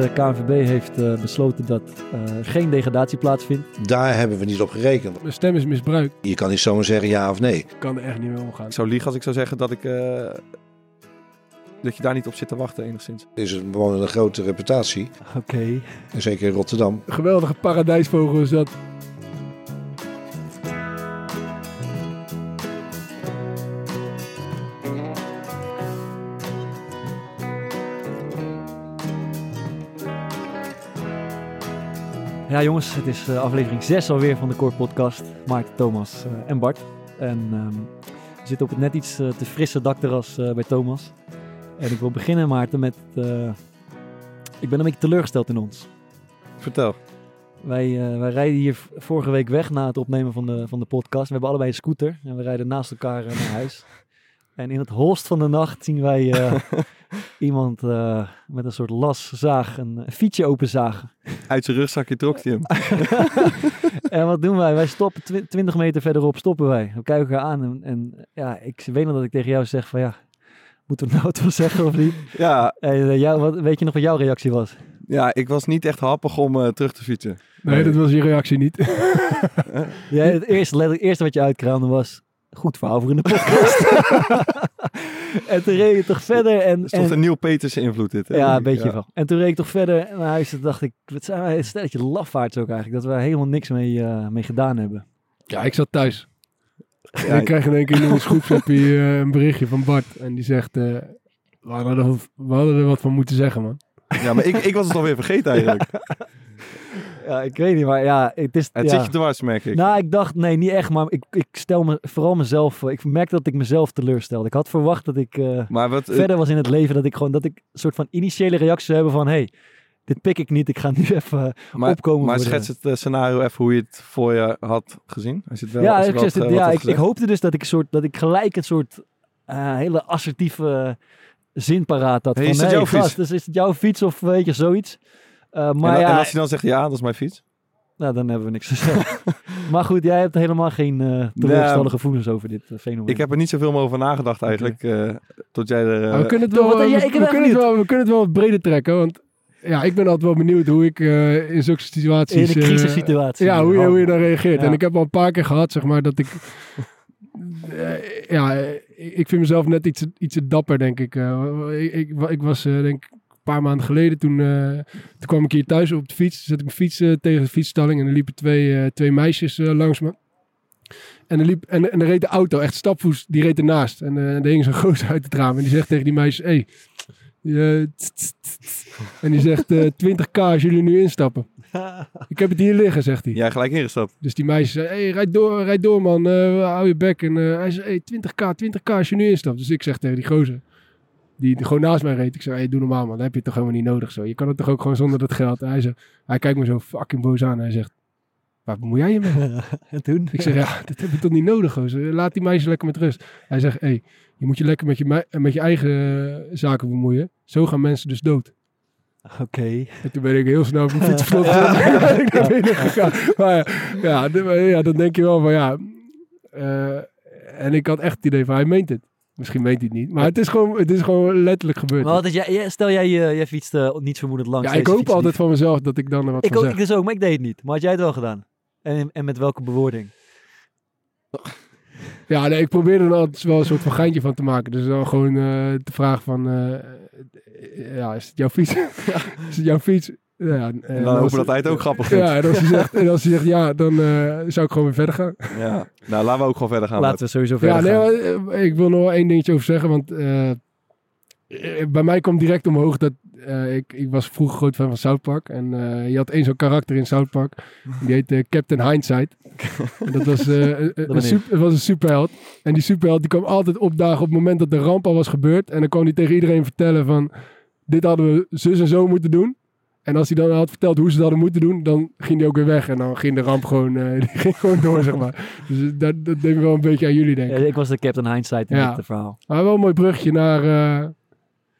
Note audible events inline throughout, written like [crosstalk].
De KNVB heeft eh, besloten dat uh, geen degradatie plaatsvindt. Daar hebben we niet op gerekend. Mijn stem is misbruikt. Je kan niet zomaar zeggen ja of nee. Ik kan er echt niet mee omgaan. Ik zou liegen als ik zou zeggen dat ik... Uh, dat je daar niet op zit te wachten enigszins. Het is een, gewoon een grote reputatie. Oké. Okay. En zeker in Rotterdam. Een geweldige paradijsvogel is dat. Jongens, het is uh, aflevering 6 alweer van de Core Podcast. Maarten, Thomas uh, en Bart. En um, we zitten op het net iets uh, te frisse dakterras bij Thomas. En ik wil beginnen Maarten met... ik ben een beetje teleurgesteld in ons. Vertel. Wij, wij rijden hier vorige week weg na het opnemen van de, van de podcast. We hebben allebei een scooter en we rijden naast elkaar naar huis. En in het holst van de nacht zien wij uh, [laughs] iemand uh, met een soort laszaag een fietsje openzagen. Uit zijn rugzakje trok hij hem. [laughs] en wat doen wij? Wij stoppen 20 meter verderop, stoppen wij. We kijken elkaar aan en, en, ja, ik weet nog dat ik tegen jou zeg van ja, moeten we nou het wel zeggen of niet? [laughs] Ja. En, uh, jou, wat, weet je nog wat jouw reactie was? Ja, ik was niet echt happig om terug te fietsen. Nee, nee, dat was je reactie niet. ja, het, eerste, het eerste wat je uitkraamde was, goed verhaal voor in de podcast. [laughs] en toen reed je toch verder. En, stond en, een Nieuw Petersen invloed dit. Hè? Ja, een beetje ja. wel. En toen reed ik toch verder naar huis. Toen dacht ik, wat zijn wij een stelletje lafaards ook eigenlijk. Dat we helemaal niks mee, uh, mee gedaan hebben. Ja, ik zat thuis. Ja, en ik kreeg in één keer in ons groepsappie uh, [laughs] een berichtje van Bart. En die zegt, uh, we, hadden er, we hadden er wat van moeten zeggen, man. Ja, maar ik, ik was het alweer vergeten eigenlijk. [laughs] Ja, ik weet niet, maar ja, het is... Het ja. zit je dwars, merk ik. Nou, ik dacht, nee, niet echt, maar ik, ik stel me vooral mezelf... Ik merkte dat ik mezelf teleurstelde. Ik had verwacht dat ik uh, maar wat, verder was in het leven, dat ik gewoon, dat ik een soort van initiële reactie zou hebben van, hey, dit pik ik niet, ik ga nu [laughs] even maar, opkomen. Maar schets het uh, scenario even hoe je het voor je had gezien. Als je het wel, ja, als ik, wat, het, uh, ja wat ik, ik, hoopte dus dat ik, soort, dat ik gelijk een soort hele assertieve zin paraat had. Hey, van, is het hey, jouw gast, fiets? Dus is het jouw fiets of weet je, zoiets? Uh, maar en, ja, en als hij dan zegt ja, dat is mijn fiets. Nou, dan hebben we niks te [laughs] zeggen. maar goed, jij hebt helemaal geen uh, teleurgestelde gevoelens over dit uh, fenomeen. Ik heb er niet zoveel meer over nagedacht eigenlijk. Okay. Uh, tot jij er... we kunnen het wel, we, we, we kunnen het wel, we kunnen het wel breder trekken, want ja, ik ben altijd wel benieuwd hoe ik uh, in zulke situaties... In een crisissituatie. ja, hoe je, hoe je dan reageert. Ja. En ik heb al een paar keer gehad, zeg maar, dat ik... uh, [laughs] ja, ik vind mezelf net iets, iets dapper, denk ik. ik, ik, ik was, denk een paar maanden geleden, toen, uh, toen kwam ik hier thuis op de fiets. Zet ik mijn fiets uh, tegen de fietsstalling en er liepen twee, uh, twee meisjes langs me. En er, liep, en, en er reed de auto, echt stapvoets, die reed ernaast. En uh, er hing zo'n [laughs] gozer uit het raam en die zegt tegen die meisjes, hey, en die zegt [laughs] 20k als jullie nu instappen. [laughs] ik heb het hier liggen, zegt hij. Jij gelijk ingestapt. Dus die meisjes zei, hey, rijd door, rijd door man, hou je bek. En hij zei, hey, 20k, 20k als je nu instapt. Dus ik zeg tegen die gozer, die gewoon naast mij reed. Ik zei, hey, doe normaal man, dat heb je toch helemaal niet nodig zo. Je kan het toch ook gewoon zonder dat geld. En hij, zegt, hij kijkt me zo fucking boos aan en hij zegt, waar bemoei jij je mee? [laughs] en toen? Ik zeg, ja, [laughs] dat heb je toch niet nodig gozer. Laat die meisjes lekker met rust. Hij zegt, hey, je moet je lekker met je, met je eigen uh, zaken bemoeien. Zo gaan mensen dus dood. Oké. Okay. En toen ben ik heel snel op mijn fiets vlot naar binnen gegaan. Maar ja, ja, ja, dan denk je wel van ja. Uh, en ik had echt het idee van hij meent het. Misschien weet hij het niet. Maar het is gewoon, het is gewoon letterlijk gebeurd. Maar wat is jij, stel jij, uh, jij fietst uh, niet vermoedend langs. Ja, ik hoop altijd van mezelf dat ik dan er wat ik van ook, zeg. Ik dus ook, maar ik deed het niet. Maar had jij het wel gedaan? En, en met welke bewoording? Ja, nee, ik probeer er altijd wel een soort van geintje van te maken. Dus dan gewoon uh, de vraag van... ja, is het jouw fiets? [laughs] is het jouw fiets? Ja, en dan hopen dat hij het ook grappig vindt. Ja, en als hij zegt, en als hij zegt ja, dan uh, zou ik gewoon weer verder gaan. Ja, nou laten we ook gewoon verder gaan. Laten we sowieso verder ja, gaan. Nee, ik wil nog één dingetje over zeggen, want uh, bij mij kwam direct omhoog dat uh, ik, ik was vroeger groot fan van South Park. En je had één zo'n karakter in South Park. Die heette Captain Hindsight. en dat was, [laughs] een, een super, was een superheld. En die superheld die kwam altijd opdagen op het moment dat de ramp al was gebeurd. En dan kwam hij tegen iedereen vertellen van... Dit hadden we zus en zo moeten doen. En als hij dan had verteld hoe ze dat hadden moeten doen, dan ging hij ook weer weg. En dan ging de ramp gewoon, uh, [laughs] die ging gewoon door, zeg maar. Dus dat, dat denk ik wel een beetje aan jullie, denk ik. Ja, ik was de Captain Hindsight in ja. dit verhaal. Maar wel een mooi brugje naar uh,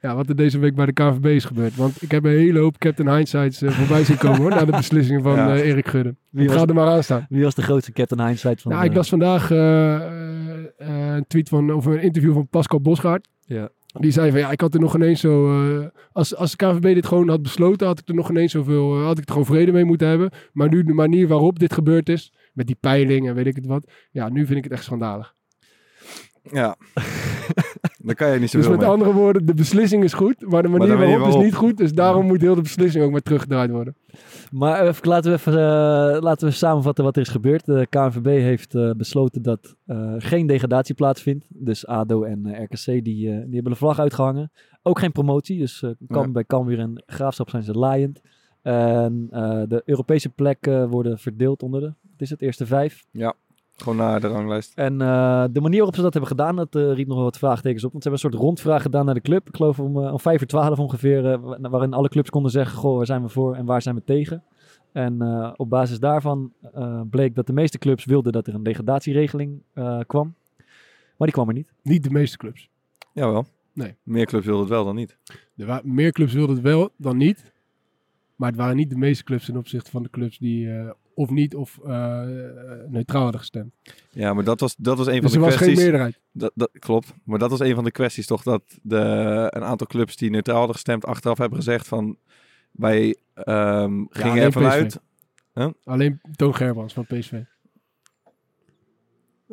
ja, wat er deze week bij de KNVB is gebeurd. Want ik heb een hele hoop Captain Hindsights uh, voorbij zien komen, hoor. Na de beslissingen van ja. Erik Gudde. Wie was, Ga er maar aan staan. Wie was de grootste Captain Hindsight van Nou, ik las vandaag een tweet van, of een interview van Pascal Bosgaard. Ja. Die zei van ja, ik had er nog ineens zo. eh, als, als de KVB dit gewoon had besloten, had ik er nog ineens zoveel. eh, had ik er gewoon vrede mee moeten hebben. Maar nu de manier waarop dit gebeurd is, met die peiling en weet ik het wat. Ja, nu vind ik het echt schandalig. Ja. [laughs] Daar kan je niet Dus zoveel met mee. andere woorden, de beslissing is goed, maar de manier, waarop, waarop. is niet goed. Dus daarom moet heel de beslissing ook maar teruggedraaid worden. Maar even, laten, we even, eh, laten we samenvatten wat er is gebeurd. De KNVB heeft eh, besloten dat eh, geen degradatie plaatsvindt. Dus ADO en RKC die, eh, die hebben de vlag uitgehangen. Ook geen promotie. Dus eh, kan, Ja. bij Cambuur en Graafschap zijn ze laaiend. En eh, de Europese plekken worden verdeeld onder de, het is het, eerste vijf. Gewoon naar de ranglijst. En eh, de manier waarop ze dat hebben gedaan, dat eh, riep nog wel wat vraagtekens op. Want ze hebben een soort rondvraag gedaan naar de club. Ik geloof om, eh, om 5 voor 12 ongeveer. wa- waarin alle clubs konden zeggen, goh, waar zijn we voor en waar zijn we tegen. En eh, op basis daarvan eh, bleek dat de meeste clubs wilden dat er een degradatieregeling eh, kwam. Maar die kwam er niet. Niet de meeste clubs. Jawel. Nee. Meer clubs wilden het wel dan niet. Er wa- meer clubs wilden het wel dan niet. Maar het waren niet de meeste clubs ten opzichte van de clubs die eh, of niet of eh, neutraal hadden gestemd. Ja, maar dat was, dat was een van Dus de er was geen kwesties. meerderheid. Dat, dat klopt. Maar dat was een van de kwesties toch dat de, een aantal clubs die neutraal hadden gestemd achteraf hebben gezegd van wij ehm, gingen alleen ervan PSV. uit. Alleen Toon Gerbrands van PSV.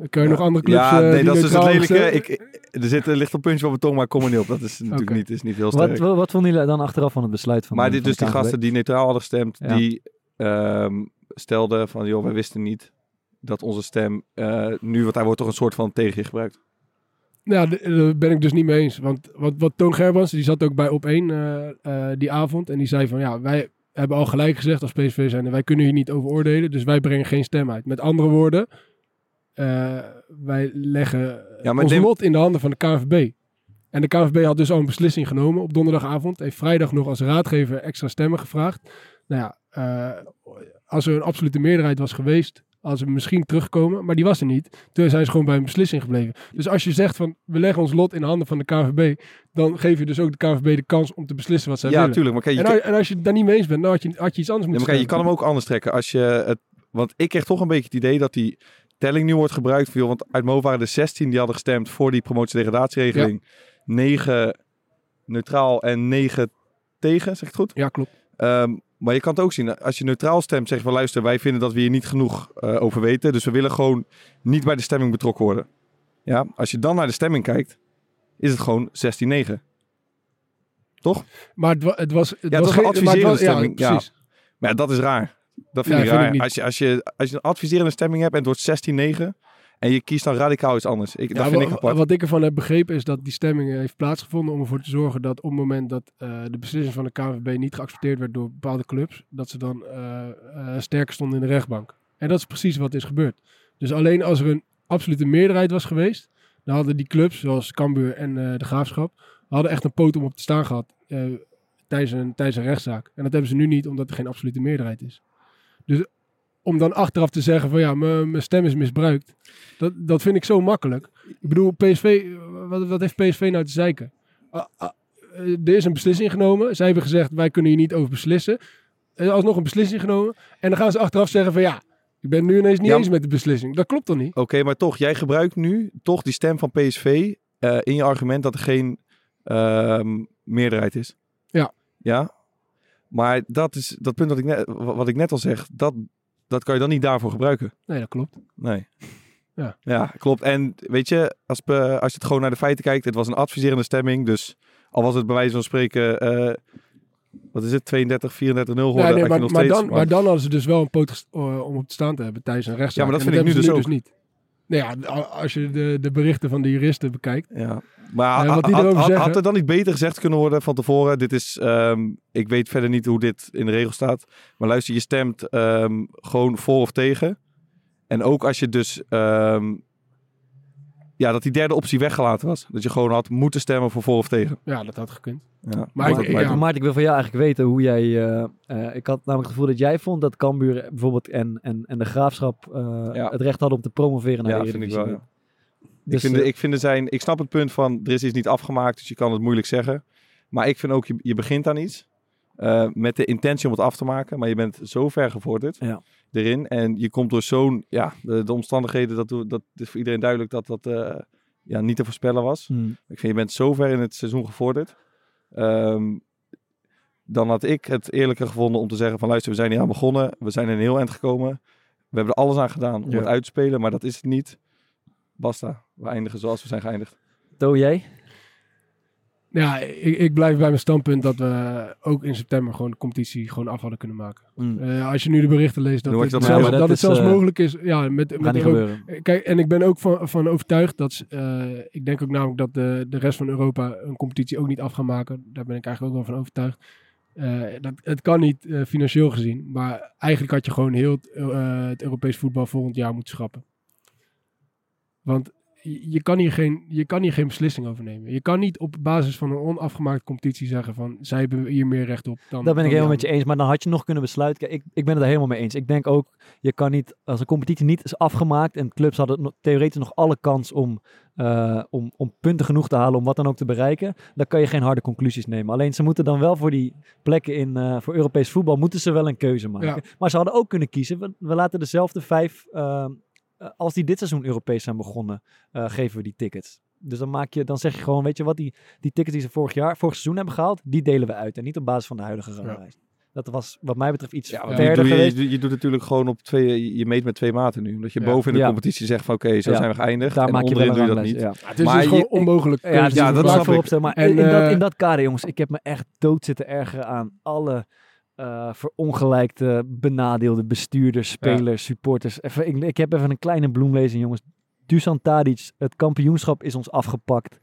Kun je Ja. nog andere clubs Ja, eh, nee, dat is dus het lelijke. Ik, er zit er ligt een puntje op mijn tong, maar ik kom er niet op. Dat is natuurlijk niet, is niet heel sterk. Wat, wat, wat vonden jullie dan achteraf van het besluit van maar de- dit, van dus de die gasten die neutraal hadden gestemd, Ja. die ehm, stelden van, joh, wij wisten niet dat onze stem eh, nu, want daar wordt toch een soort van tegen je gebruikt. Ja, d- daar ben ik dus niet mee eens. Want wat, wat Toon Gerbrands, die zat ook bij op één eh, eh, die avond. En die zei van, ja, wij hebben al gelijk gezegd als PSV zijn. En wij kunnen hier niet over oordelen. Dus wij brengen geen stem uit. Met andere woorden, eh, wij leggen Ja, ons neem- lot in de handen van de KNVB. En de KNVB had dus al een beslissing genomen op donderdagavond. Heeft vrijdag nog als raadgever extra stemmen gevraagd. Nou ja, eh, als er een absolute meerderheid was geweest, als ze misschien terugkomen. Maar die was er niet. Toen zijn ze gewoon bij een beslissing gebleven. Dus als je zegt van, we leggen ons lot in de handen van de KNVB. Dan geef je dus ook de KNVB de kans om te beslissen wat zij Ja, willen. natuurlijk. Maar kijk, je, En, als- en als je het daar niet mee eens bent, dan had je, had je iets anders Ja, moeten maar kijk, je kan hem ook anders trekken. Als je het, want ik kreeg toch een beetje het idee dat die telling nu wordt gebruikt. Joh, want uit hoofd waren er 16 die hadden gestemd voor die promotie-degradatieregeling. 9 neutraal en 9 tegen, zeg ik het goed? Ja, klopt. Ehm, maar je kan het ook zien, als je neutraal stemt, zeg je van luister, wij vinden dat we hier niet genoeg eh, over weten. Dus we willen gewoon niet bij de stemming betrokken worden. Ja, als je dan naar de stemming kijkt, is het gewoon 16-9. Toch? Maar het, wa- het was... Het Ja, het was geen- adviserende was- stemming, ja. precies. Maar ja, dat is raar. Dat vind Ja, ik vind ik raar. als, je, als, je, als je een adviserende stemming hebt en het wordt 16-9 en je kiest dan radicaal iets anders. Ik, Ja, dat vind ik apart. Wat ik ervan heb begrepen is dat die stemming heeft plaatsgevonden om ervoor te zorgen dat op het moment dat eh, de beslissing van de KNVB niet geaccepteerd werd door bepaalde clubs, dat ze dan eh, sterker stonden in de rechtbank. En dat is precies wat is gebeurd. Dus alleen als er een absolute meerderheid was geweest, dan hadden die clubs, zoals Cambuur en de Graafschap, hadden echt een poot om op te staan gehad eh, tijdens, een, tijdens een rechtszaak. En dat hebben ze nu niet, omdat er geen absolute meerderheid is. Dus om dan achteraf te zeggen van ja, mijn stem is misbruikt, dat, dat vind ik zo makkelijk. Ik bedoel, PSV, wat, wat heeft PSV nou te zeiken? Eh, er is een beslissing genomen. Zij hebben gezegd, wij kunnen hier niet over beslissen. Er is alsnog een beslissing genomen. En dan gaan ze achteraf zeggen van ja, ik ben nu ineens niet Ja, eens met de beslissing. Dat klopt toch niet? Oké, maar toch, jij gebruikt nu toch die stem van PSV eh, in je argument dat er geen ehm, meerderheid is. Ja. Ja. Maar dat is dat punt dat ik net, wa- wat ik net al zeg, dat, dat kan je dan niet daarvoor gebruiken. Nee, dat klopt. Nee. [laughs] Ja. Ja, klopt. En weet je, als, we- als je het gewoon naar de feiten kijkt, het was een adviserende stemming. Dus al was het bij wijze van spreken, eh, wat is het, 32, 34, 0 geworden. Nee, nee, je maar, maar, steeds, dan, maar dan hadden ze dus wel een poot eh, om op te staan te hebben tijdens een rechtszaak. Ja, maar dat En vind ik nu dus ze niet. Nou ja, als je de, de berichten van de juristen bekijkt. Ja, maar wat die had, erover had- zeggen- had er dan niet beter gezegd kunnen worden van tevoren? Dit is, ehm, ik weet verder niet hoe dit in de regel staat. Maar luister, je stemt ehm, gewoon voor of tegen. En ook als je dus, ehm, ja, dat die derde optie weggelaten was. Dat je gewoon had moeten stemmen voor voor of tegen. Ja, dat had gekund. Ja, Maar maar ik- ja. wil van jou eigenlijk weten hoe jij... eh, eh, ik had namelijk het gevoel dat jij vond dat Cambuur bijvoorbeeld en, en, en de Graafschap eh, Ja. het recht hadden om te promoveren naar ja, de vind ik Eredivisie. wel, ja. Dus, ik, vind de, ik, vind zijn, ik snap het punt van, er is iets niet afgemaakt, dus je kan het moeilijk zeggen. Maar ik vind ook, je, je begint aan iets. eh, met de intentie om het af te maken. Maar je bent zo ver gevorderd Ja. Erin. En je komt door zo'n, ja, de, de omstandigheden, dat, doe- dat is voor iedereen duidelijk dat dat, eh, ja, niet te voorspellen was. Hmm. Ik vind, je bent zo ver in het seizoen gevorderd. Ehm, dan had ik het eerlijker gevonden om te zeggen van luister, we zijn hier aan begonnen. We zijn in een heel eind gekomen. We hebben er alles aan gedaan om Ja. het uit te spelen, maar dat is het niet. Basta. We eindigen zoals we zijn geëindigd. To, jij? Ja, ik, ik blijf bij mijn standpunt dat we ook in september gewoon de competitie gewoon af hadden kunnen maken. Hmm. Eh, als je nu de berichten leest dat, het, het zelfs, dat dat het zelfs eh, mogelijk is. Ja, met, Europa-. Kijk, en ik ben ook van, van overtuigd dat, eh, ik denk ook namelijk dat de, de rest van Europa een competitie ook niet af gaan maken. Daar ben ik eigenlijk ook wel van overtuigd. Dat, het kan niet financieel gezien, maar eigenlijk had je gewoon heel het Europees voetbal volgend jaar moeten schrappen. Want je, kan hier geen, je kan hier geen beslissing over nemen. Je kan niet op basis van een onafgemaakte competitie zeggen van zij hebben hier meer recht op dan. Daar ben ik helemaal met je eens. Maar dan had je nog kunnen besluiten. Kijk, ik, ik ben het daar helemaal mee eens. Ik denk ook, je kan niet, als een competitie niet is afgemaakt en clubs hadden theoretisch nog alle kans om, eh, om, om punten genoeg te halen om wat dan ook te bereiken, dan kan je geen harde conclusies nemen. Alleen ze moeten dan wel voor die plekken in, eh, voor Europees voetbal, moeten ze wel een keuze maken. Ja. Maar ze hadden ook kunnen kiezen, we, we laten dezelfde vijf, eh, als die dit seizoen Europees zijn begonnen, eh, geven we die tickets. Dus dan, maak je, dan zeg je gewoon, weet je wat, die, die tickets die ze vorig jaar, vorig seizoen hebben gehaald, die delen we uit. En niet op basis van de huidige ranglijst. Dat was wat mij betreft iets Ja, verder doe, je, geweest. je, je doet natuurlijk gewoon op twee, je- meet met twee maten nu. Omdat je Ja. boven in de Ja. competitie zegt van oké, zo Ja. zijn we geëindigd. Daar en maak je wel doe je dat niet. Ja. Het is Maar dus je- gewoon onmogelijk. Ja, keuzes dat, snap voorop ik. Maar En, in, in dat, eh, in dat kader, jongens, ik heb me echt dood zitten ergeren aan alle eh, verongelijkte, benadeelde bestuurders, spelers, supporters. Even, ik, ik heb even een kleine bloemlezing, jongens. Dusan Tadic, het kampioenschap is ons afgepakt.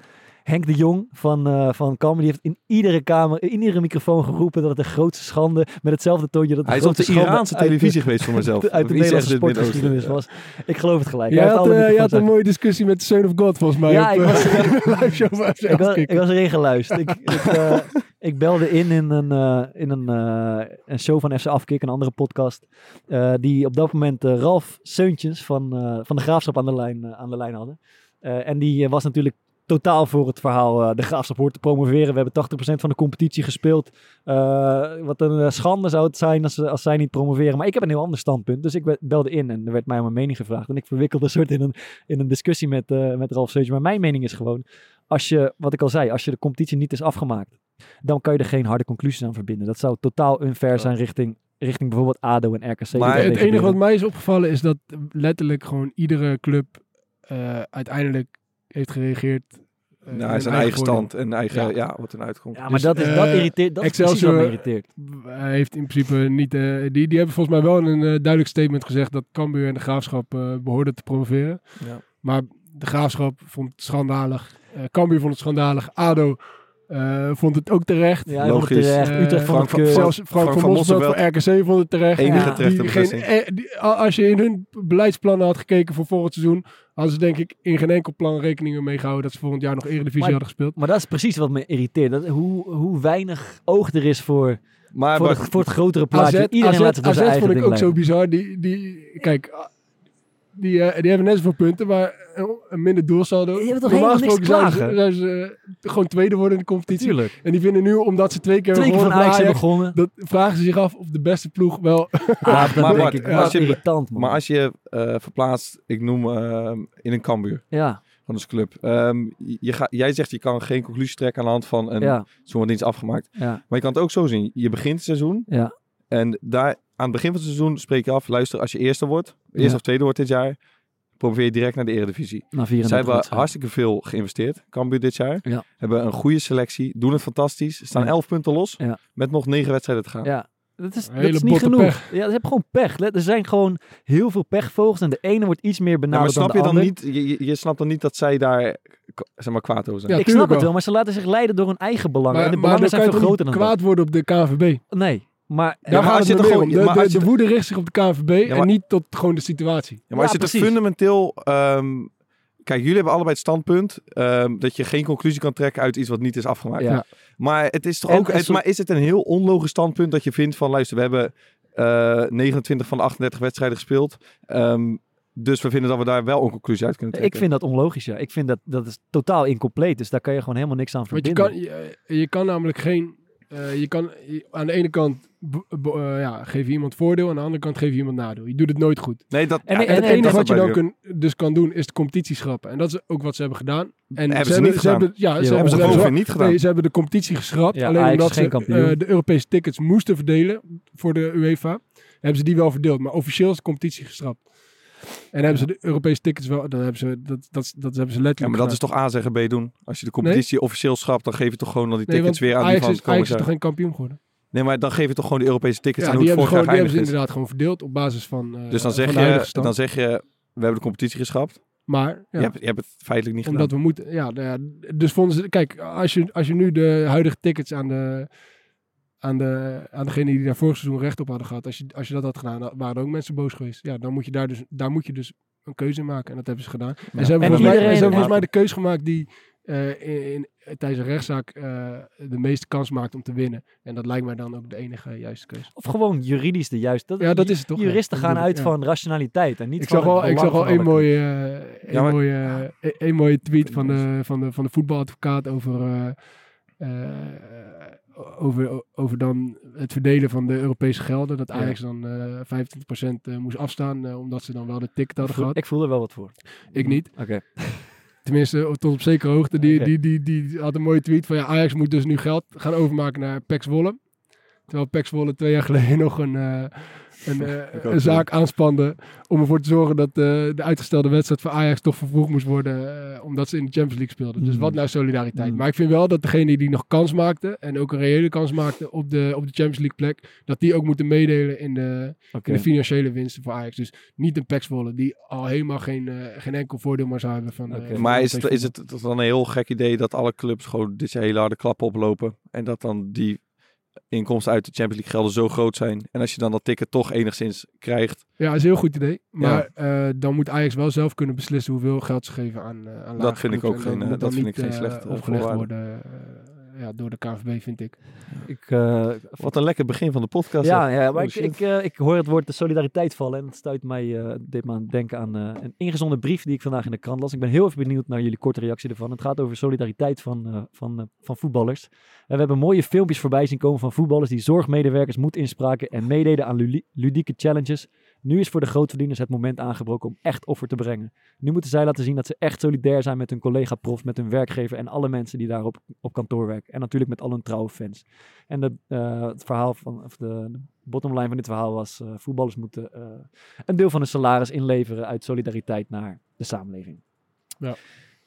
Henk de Jong van, eh van Cambuur, die heeft in iedere kamer, in iedere microfoon geroepen dat het de grootste schande, met hetzelfde toontje, dat het Hij de is op de Iraanse uit de- televisie geweest voor mezelf. [laughs] uit de Wie zegt Nederlandse sportgeschiedenis was. Ik geloof het gelijk. Jij had, alle eh, je had een uit. mooie discussie met Son of God volgens mij. Ja, op, ik eh, [laughs] was- live show van FC ik, was, ik was erin geluisterd. ik, ik, [laughs] eh, ik belde in in een, eh, in een, eh, een show van FC Afkik, een andere podcast. eh, die op dat moment eh, Ralf Seuntjes van, eh, van de Graafschap aan de lijn, eh, aan de lijn hadden. Eh, en die eh, was natuurlijk totaal voor het verhaal eh, de Graafschap hoort te promoveren. We hebben 80% van de competitie gespeeld. Eh, wat een eh, schande zou het zijn als, ze- als zij niet promoveren. Maar ik heb een heel ander standpunt. Dus ik be- belde in en er werd mij om mijn mening gevraagd. En ik verwikkelde een soort in een, in een discussie met, eh, met Ralf Seuntjes. Maar mijn mening is gewoon, als je, wat ik al zei, als je de competitie niet is afgemaakt, dan kan je er geen harde conclusies aan verbinden. Dat zou totaal unfair zijn richting, richting bijvoorbeeld ADO en RKC. Maar het enige wat mij is opgevallen is dat letterlijk gewoon iedere club eh, uiteindelijk heeft gereageerd. Nou, hun zijn eigen stand en eigen, Ja. ja, wat een uitkomt. Ja, maar Dus, dat, is, dat eh, irriteert. Dat is Excelsior- irriteert. Hij heeft in principe niet. eh, die, die hebben volgens mij wel in een eh, duidelijk statement gezegd dat Cambuur en de Graafschap eh, behoorden te promoveren. Ja. Maar de Graafschap vond het schandalig. eh Cambuur vond het schandalig. ADO eh, vond het ook terecht. Ja, het Logisch. terecht. Eh, Utrecht vond Frank het. Zelfs Frank, Frank van van Mosselveld Mosselveld. van RKC vond het terecht. Enige Ja. terechte Die geen, beslissing. eh, die- als je in hun beleidsplannen had gekeken voor volgend seizoen, hadden ze denk ik in geen enkel plan rekening mee gehouden dat ze volgend jaar nog Eredivisie Maar- hadden gespeeld. Maar dat is precies wat me irriteert. Dat, hoe, hoe weinig oog er is voor, Maar voor, het, voor het grotere plaatje. AZ, Iedereen AZ, laat het door zijn AZ eigen vond ik ook zo bizar. Die, die, kijk, die, eh, die hebben net zoveel punten, maar een, een minder doelsaldo. Die hebben toch Normaal helemaal niks gesproken zijn ze, zijn ze eh, gewoon tweede worden in de competitie. Tuurlijk. En die vinden nu, omdat ze twee keer Twee keer van Ajax hebben begonnen. dat vragen ze zich af of de beste ploeg wel... Ah, [laughs] maar denk Bart, ik, maar als je- irritant man. maar als je eh, verplaatst, ik noem eh, in een Cambuur, ja, van ons club. Ehm, je ga, jij zegt je kan geen conclusie trekken aan de hand van een ja, zo'n dienst afgemaakt. ja, Maar je kan het ook zo zien. Je begint het seizoen ja. en daar aan het begin van het seizoen spreek je af. Luister, als je eerste wordt, eerste Ja. of tweede wordt dit jaar, probeer je direct naar de Eredivisie. Na 34 Zij hebben hartstikke veel geïnvesteerd, Cambuur dit jaar. Ja. Hebben een goede selectie, doen het fantastisch. Staan Ja. elf punten los Ja. met nog negen wedstrijden te gaan. Ja. Dat is, dat niet genoeg. pech. Ja, ze hebben gewoon pech. Let- Er zijn gewoon heel veel pechvogels en de ene wordt iets meer Ja, maar benaderd snap dan je dan ander. niet, je, snapt dan niet dat zij daar zeg maar kwaad over zijn? Ja, ik snap het wel. maar ze laten zich leiden door hun eigen belangen. en de maar belangen zijn veel groter dan kwaad worden op de KNVB. dat. Nee, maar... Als het je gewoon- De, woede richt zich op de KNVB maar- en niet tot gewoon de situatie. Ja, maar als Ja, je het fundamenteel... ehm, kijk, jullie hebben allebei het standpunt ehm, dat je geen conclusie kan trekken uit iets wat niet is afgemaakt. Ja. Maar het is toch En- ook... het- zo- maar is het een heel onlogisch standpunt dat je vindt van... Luister, we hebben eh 29 van de 38 wedstrijden gespeeld. Ehm, dus we vinden dat we daar wel een conclusie uit kunnen Ik trekken. vind dat onlogisch, ja. Ik vind dat dat is totaal incompleet. Dus daar kan je gewoon helemaal niks aan Want je verbinden. kan, je, je kan namelijk geen... eh, je kan je- aan de ene kant eh, ja, geef je iemand voordeel. Aan de andere kant geef je iemand nadeel. Je doet het nooit goed. Nee, dat, En- ja, en- En het en- enige wat je dan kun, dus kan doen, is de competitie schrappen. En dat is ook wat ze hebben gedaan. En Hebben ze niet gedaan. Hebben, ja, ze hebben ze hebben bovenin niet gedaan. Nee, ze hebben de competitie geschrapt. Ja, alleen Ajax omdat ze eh, de Europese tickets moesten verdelen voor de UEFA. Hebben ze die wel verdeeld. Maar officieel is de competitie geschrapt. En hebben ze de Europese tickets wel... Dat hebben ze, dat, dat, dat hebben ze letterlijk Ja, maar dat is toch A zeggen B doen. Als je de competitie officieel schrapt, dan geef je toch gewoon dan die tickets weer aan Ajax die van is, komende Ajax is toch geen kampioen geworden? Nee, maar dan geef je toch gewoon de Europese tickets Ja, aan hoe het hebben, vorig ze jaar die hebben ze inderdaad gewoon verdeeld op basis van eh Dus dan zeg, je, dan zeg je, we hebben de competitie geschrapt. Maar ja, Je, hebt, je hebt het feitelijk niet omdat gedaan. we moeten... Ja, nou ja, dus vonden ze... Kijk, als je, als je nu de huidige tickets aan de... Aan, de, aan degene die daar vorig seizoen recht op hadden gehad. Als je, als je dat had gedaan, dan waren er ook mensen boos geweest. Ja, dan moet je daar dus, daar moet je dus een keuze in maken. En dat hebben ze gedaan. En ze hebben, En volgens mij, iedereen- ze hebben volgens mij de keuze gemaakt die eh, in, in- tijdens een rechtszaak eh, de meeste kans maakt om te winnen. En dat lijkt mij dan ook de enige juiste keuze. Of gewoon juridisch de juiste. Ja, dat is het toch? Juristen Ja, gaan uit ik, van rationaliteit en niet Ik van zag wel, ik zag wel van een mooie, eh, een, Ja, maar- mooie, een mooie tweet van de, van de, van de voetbaladvocaat over, over, over dan het verdelen van de Europese gelden. Dat Ja. Ajax dan eh 25% eh, moest afstaan, omdat ze dan wel de ticket hadden club. gehad. Ik voel er wel wat voor. Ik niet. Oké. Tenminste, tot op zekere hoogte. Die, die, die, die had een mooie tweet van ja, Ajax moet dus nu geld gaan overmaken naar Pax Wolle. Terwijl Pax Wolle twee jaar geleden [laughs] nog een, eh, een, eh, [laughs] een zaak aanspande om ervoor te zorgen dat eh, de uitgestelde wedstrijd van Ajax toch vervroegd moest worden, eh, omdat ze in de Champions League speelden. Dus Mm. wat nou solidariteit. Mm. Maar ik vind wel dat degene die nog kans maakte en ook een reële kans maakte op de, op de Champions League plek, dat die ook moeten meedelen in de, in de financiële winsten voor Ajax. Dus niet een Pax Wolle, die al helemaal geen, eh, geen enkel voordeel meer zou hebben van. Maar is het, is het dan een heel gek idee dat alle clubs gewoon dit hele harde klappen oplopen? En dat dan die inkomsten uit de Champions League gelden zo groot zijn. En als je dan dat ticket toch enigszins krijgt. Ja, dat is een heel goed idee. Maar eh, dan moet Ajax wel zelf kunnen beslissen hoeveel geld ze geven aan, eh aan lage vind ik ook En geen, eh, dat vind ik geen slechte opgelegd worden ja, door de KNVB, vind ik. Ik, eh, Wat een lekker begin van de podcast. ja, ja, maar Holy ik, ik, eh, ik hoor het woord de solidariteit vallen en het stuit mij eh, dit het denken aan eh, een ingezonden brief die ik vandaag in de krant las. Ik ben heel even benieuwd naar jullie korte reactie ervan. Het gaat over solidariteit van, eh, van, eh, van voetballers. En we hebben mooie filmpjes voorbij zien komen van voetballers die zorgmedewerkers moed inspraken en meededen aan ludieke challenges. Nu is voor de grootverdieners het moment aangebroken om echt offer te brengen. Nu moeten zij laten zien dat ze echt solidair zijn met hun collega-prof, met hun werkgever en alle mensen die daar op, op kantoor werken. En natuurlijk met al hun trouwe fans. En de, eh, het verhaal van, of de, de bottomline van dit verhaal was: eh, voetballers moeten eh, een deel van hun salaris inleveren uit solidariteit naar de samenleving. Ja.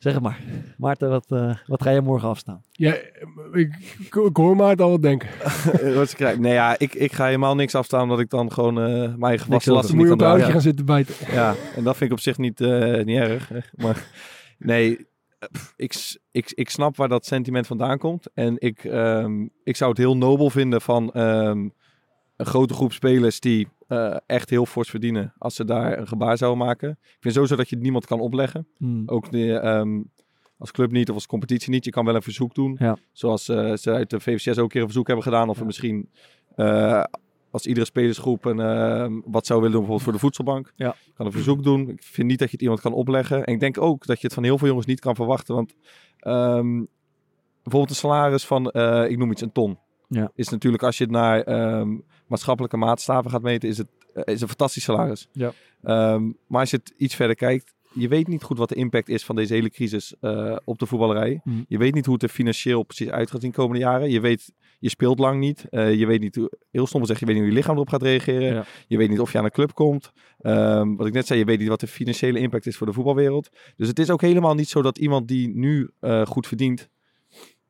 Zeg het maar. Maarten, wat, eh, wat ga jij morgen afstaan? Ja, ik, ik, ik hoor maar het al wat denken. [laughs] Wat ze krijgen. Nee, ja, ik, ik ga helemaal niks afstaan omdat ik dan gewoon eh, mijn eigen gewassen lasten moet niet je kan gaan zitten bijten. Ja, en dat vind ik op zich niet, eh, niet erg. Maar nee, pff, ik, ik, ik snap waar dat sentiment vandaan komt. En ik, ehm, ik zou het heel nobel vinden van ehm, een grote groep spelers die eh, echt heel fors verdienen. Als ze daar een gebaar zouden maken. Ik vind sowieso dat je het niemand kan opleggen. Hmm. Ook de, ehm, als club niet of als competitie niet. Je kan wel een verzoek doen. Ja. Zoals eh, ze uit de VVCS ook een keer een verzoek hebben gedaan. Of Ja. misschien eh, als iedere spelersgroep een, ehm, wat zou willen doen bijvoorbeeld voor de voedselbank. Ja. Kan een verzoek doen. Ik vind niet dat je het iemand kan opleggen. En ik denk ook dat je het van heel veel jongens niet kan verwachten. Want ehm, bijvoorbeeld een salaris van, ik noem iets, een ton. Ja. Is natuurlijk als je het naar maatschappelijke maatstaven gaat meten, is het eh, is een fantastisch salaris. Ja. Ehm, maar als je het iets verder kijkt, je weet niet goed wat de impact is van deze hele crisis eh, op de voetballerij. Mhm. Je weet niet hoe het er financieel precies uit gaat zien de komende jaren. Je weet, je speelt lang niet. Eh, je weet niet, hoe, heel stom gezegd, je weet niet hoe je lichaam erop gaat reageren. Ja. Je weet niet of je aan een club komt. Ehm, wat ik net zei, je weet niet wat de financiële impact is voor de voetbalwereld. Dus het is ook helemaal niet zo dat iemand die nu goed verdient,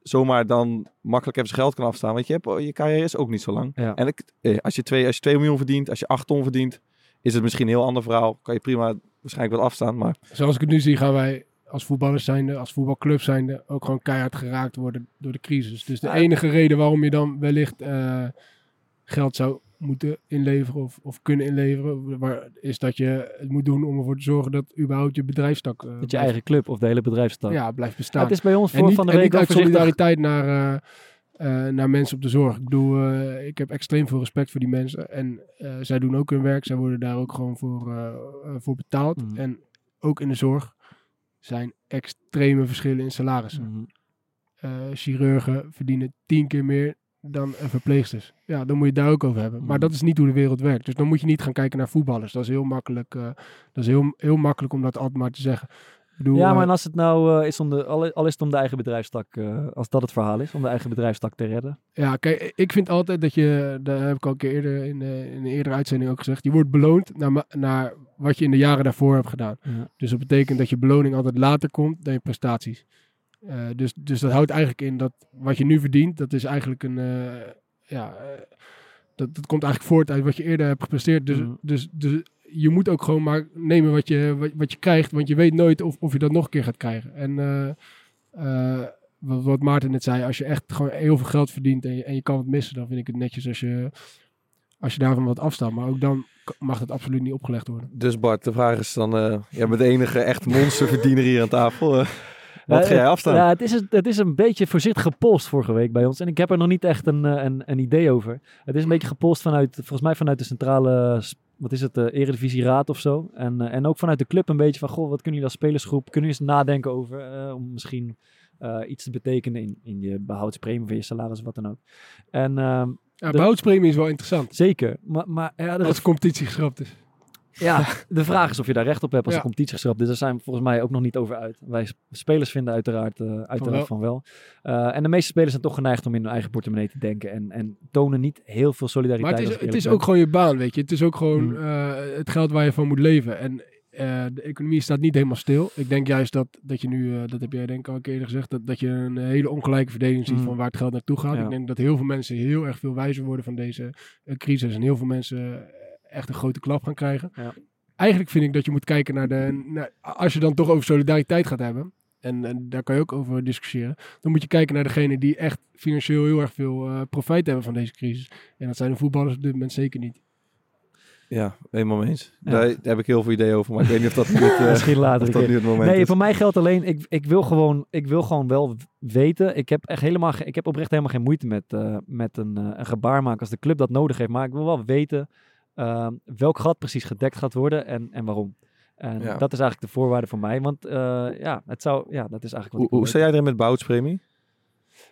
zomaar dan makkelijk even zijn geld kan afstaan. Want je, hebt, je carrière is ook niet zo lang. Ja. En ik, eh, als, je twee, als je 2 miljoen verdient, als je 8 ton verdient, is het misschien een heel ander verhaal. Kan je prima waarschijnlijk wat afstaan. Maar Zoals ik het nu zie, gaan wij als voetballers zijnde, als voetbalclub zijnde, ook gewoon keihard geraakt worden door de crisis. Dus de enige reden waarom je dan wellicht eh, geld zou moeten inleveren of, of kunnen inleveren, waar, is dat je het moet doen om ervoor te zorgen dat überhaupt je bedrijfstak eh, Met je eigen club of de hele bedrijfstak. ja, blijft bestaan. het is bij ons en voor niet, van de en week niet uit solidariteit naar, eh, eh, naar mensen op de zorg. Ik bedoel, ik heb extreem veel respect voor die mensen. En zij doen ook hun werk. Zij worden daar ook gewoon voor, voor betaald. Mhm. En ook in de zorg zijn extreme verschillen in salarissen. Mhm. Chirurgen verdienen tien keer meer dan een verpleegsters. Ja, dan moet je het daar ook over hebben. Maar Mm. dat is niet hoe de wereld werkt. Dus dan moet je niet gaan kijken naar voetballers. Dat is heel makkelijk, eh, dat is heel, heel makkelijk om dat altijd maar te zeggen. Bedoel, Ja, maar eh, en als het nou eh, is om de, al, is het om de eigen bedrijfstak, als dat het verhaal is, om de eigen bedrijfstak te redden. Ja, kijk, ik vind altijd dat je, daar heb ik al een keer eerder in, de, in een eerdere uitzending ook gezegd, je wordt beloond naar, naar wat je in de jaren daarvoor hebt gedaan. Ja. Dus dat betekent dat je beloning altijd later komt dan je prestaties. Eh, dus, dus dat houdt eigenlijk in dat wat je nu verdient, dat is eigenlijk een, eh, ja, eh, dat, dat komt eigenlijk voort uit wat je eerder hebt gepresteerd. Dus, Mm. dus, dus je moet ook gewoon maar nemen wat je, wat, wat je krijgt, want je weet nooit of, of je dat nog een keer gaat krijgen. En eh, eh, wat, wat Maarten net zei, als je echt gewoon heel veel geld verdient en je, en je kan wat missen, dan vind ik het netjes als je, als je daarvan wat afstaat. Maar ook dan mag dat absoluut niet opgelegd worden. Dus Bart, de vraag is dan, eh jij bent de enige echt monsterverdiener hier aan tafel. Eh. wat Ja, ga jij afstaan? Ja, het is, een- het is een beetje voorzichtig gepolst vorige week bij ons. En ik heb er nog niet echt een, eh, een, een idee over. Het is een beetje gepolst vanuit, volgens mij vanuit de centrale, wat is het, de Eredivisie Raad of zo. En, eh, en ook vanuit de club een beetje van, goh, wat kunnen jullie als spelersgroep, kunnen jullie eens nadenken over, eh, om misschien eh, iets te betekenen in, in je behoudspremie, of je salaris, of wat dan ook. En ehm, Ja, behoudspremie is wel interessant. zeker, maar, maar ja, Als de competitie geschrapt is. Ja, [laughs] de vraag is of je daar recht op hebt als Ja. de competitie geschrapt. Dus daar zijn we volgens mij ook nog niet over uit. Wij spelers vinden uiteraard, eh, uiteraard wel. van wel. Eh, en de meeste spelers zijn toch geneigd om in hun eigen portemonnee te denken. En, en tonen niet heel veel solidariteit. Maar het is, het is ook gewoon je baan, weet je. Het is ook gewoon Mm. eh, het geld waar je van moet leven. En de economie staat niet helemaal stil. Ik denk juist dat, dat je nu, dat heb jij denk ik al een keer gezegd, dat, dat je een hele ongelijke verdeling ziet Mm. van waar het geld naartoe gaat. Ja. Ik denk dat heel veel mensen heel erg veel wijzer worden van deze crisis. En heel veel mensen echt een grote klap gaan krijgen. Ja. Eigenlijk vind ik dat je moet kijken naar de, naar, als je dan toch over solidariteit gaat hebben. En, en daar kan je ook over discussiëren. Dan moet je kijken naar degene die echt financieel heel erg veel eh, profijt hebben van deze crisis. En dat zijn de voetballers op dit moment zeker niet. Ja, helemaal mee eens. Ja. Daar heb ik heel veel ideeën over, maar ik weet niet of dat [laughs] nu het, eh, Misschien later of dat nu het moment Nee, is. voor mij geldt alleen, ik, ik, wil gewoon, ik wil gewoon wel weten. Ik heb, echt helemaal, ik heb oprecht helemaal geen moeite met, eh, met een, eh, een gebaar maken als de club dat nodig heeft. Maar ik wil wel weten eh, welk gat precies gedekt gaat worden en, en waarom. En Ja. dat is eigenlijk de voorwaarde voor mij. Want eh, ja, het zou, ja, dat is eigenlijk wat Hoe, sta jij erin met behoudspremie?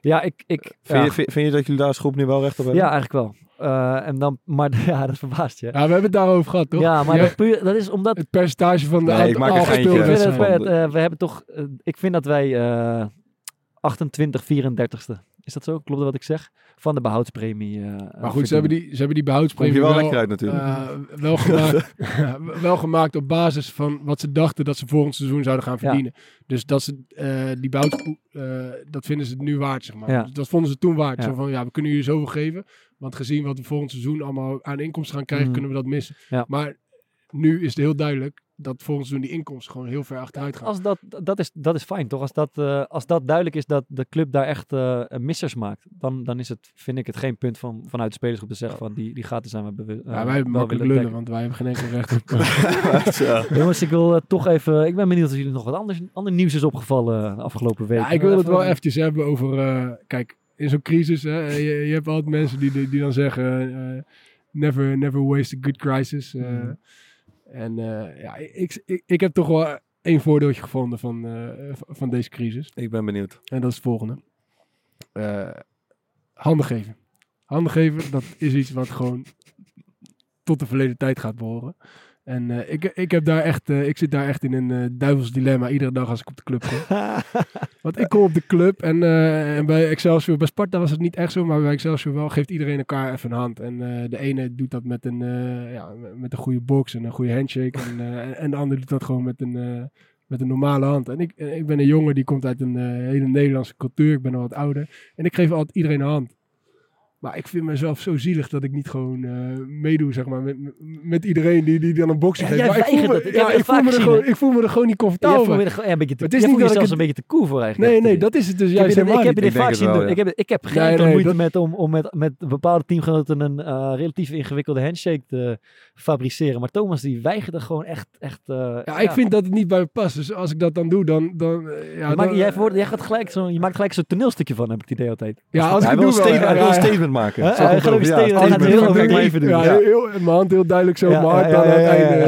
Ja, ik, ik Vind, ja, je, vind, vind je dat jullie daar als groep nu wel recht op hebben? ja, eigenlijk wel. Eh, en dan, [laughs] maar ja, dat verbaast je. Ja, we hebben het daarover gehad, toch? Ja, maar dat, puur, dat is omdat het percentage van de Nee, ik maak vind eh, we hebben toch, eh, ik vind dat wij eh 28, 34ste. Is dat zo? Klopt dat wat ik zeg? Van de behoudspremie. eh, Maar goed, ze hebben die, ze hebben die behoudspremie je wel wel, lekker uit natuurlijk. eh, wel, gemaakt, ja, [laughs] [laughs] wel gemaakt op basis van wat ze dachten dat ze volgend seizoen zouden gaan Ja. verdienen. Dus dat ze eh, die behouds, eh, dat vinden ze het nu waard, zeg maar. Ja. Dus dat vonden ze toen waard. Ja. Zo van, ja, we kunnen jullie zoveel geven. Want gezien wat we volgend seizoen allemaal aan inkomsten gaan krijgen, Mhm. kunnen we dat missen. Ja. Maar nu is het heel duidelijk dat volgend seizoen die inkomsten gewoon heel ver achteruit gaan. Als dat, dat, is, dat is fijn, toch? Als dat, eh, als dat duidelijk is dat de club daar echt eh, missers maakt, dan, dan is het, vind ik het geen punt van, vanuit de spelersgroep te zeggen van die, die gaten zijn we bewust. ja, wij hebben makkelijk lullen, want wij hebben geen enkel recht op. [laughs] [laughs] Jongens, ik wil eh, toch even, ik ben benieuwd of jullie nog wat anders, ander nieuws is opgevallen de afgelopen week. Ja, ik wil het wel eventjes hebben over... eh, kijk, in zo'n crisis, hè, je, je hebt altijd mensen die, die, die dan zeggen... eh, never, never waste a good crisis. eh. En eh, ja, ik, ik, ik heb toch wel één voordeeltje gevonden van, eh, van deze crisis. Ik ben benieuwd. En dat is het volgende. Eh, handen geven. Handen geven, dat is iets wat gewoon tot de verleden tijd gaat behoren. En eh, ik, ik, heb daar echt, eh, ik zit daar echt in een eh, duivels dilemma iedere dag als ik op de club kom. [laughs] Want ik kom op de club en, en bij Excelsior, bij Sparta was het niet echt zo, maar bij Excelsior wel geeft iedereen elkaar even een hand. En de ene doet dat met een, ja, met een goede box en een goede handshake. En, en, de ander doet dat gewoon met een, met een normale hand. En ik, ik ben een jongen die komt uit een hele Nederlandse cultuur. Ik ben al wat ouder. En ik geef altijd iedereen een hand. Maar ik vind mezelf zo zielig dat ik niet gewoon eh, meedoe, zeg maar, met, met iedereen die, die dan een boxje geeft. Maar ik voel, me. Ik ja, ik, voel me er gewoon, ik voel me er gewoon niet comfortabel bij. ja, een beetje te, Het is niet voelt dat ik jezelf het- een beetje te cool voor eigenlijk. Nee, nee, dat is het dus Ik heb juist helemaal ik heb dit Ik vaak zien doen. heb, ik heb geen Nee, enkele nee, moeite dat- met om, om met, met bepaalde teamgenoten een eh, relatief ingewikkelde handshake te fabriceren. Maar Thomas die weigerde gewoon echt... echt eh, Ja, ik vind dat het niet bij me past. Dus als ik dat dan doe, dan... dan ja, jij, gaat gelijk zo, je maakt gelijk zo'n toneelstukje van, heb ik het idee altijd. ja, als ik hij het wil doe een wel, statement, maken. Hij gaat ook een statement- heel Kijk, overdreven doen. Ja, heel, mijn hand heel duidelijk zo, Ja, ja, dan aan het einde.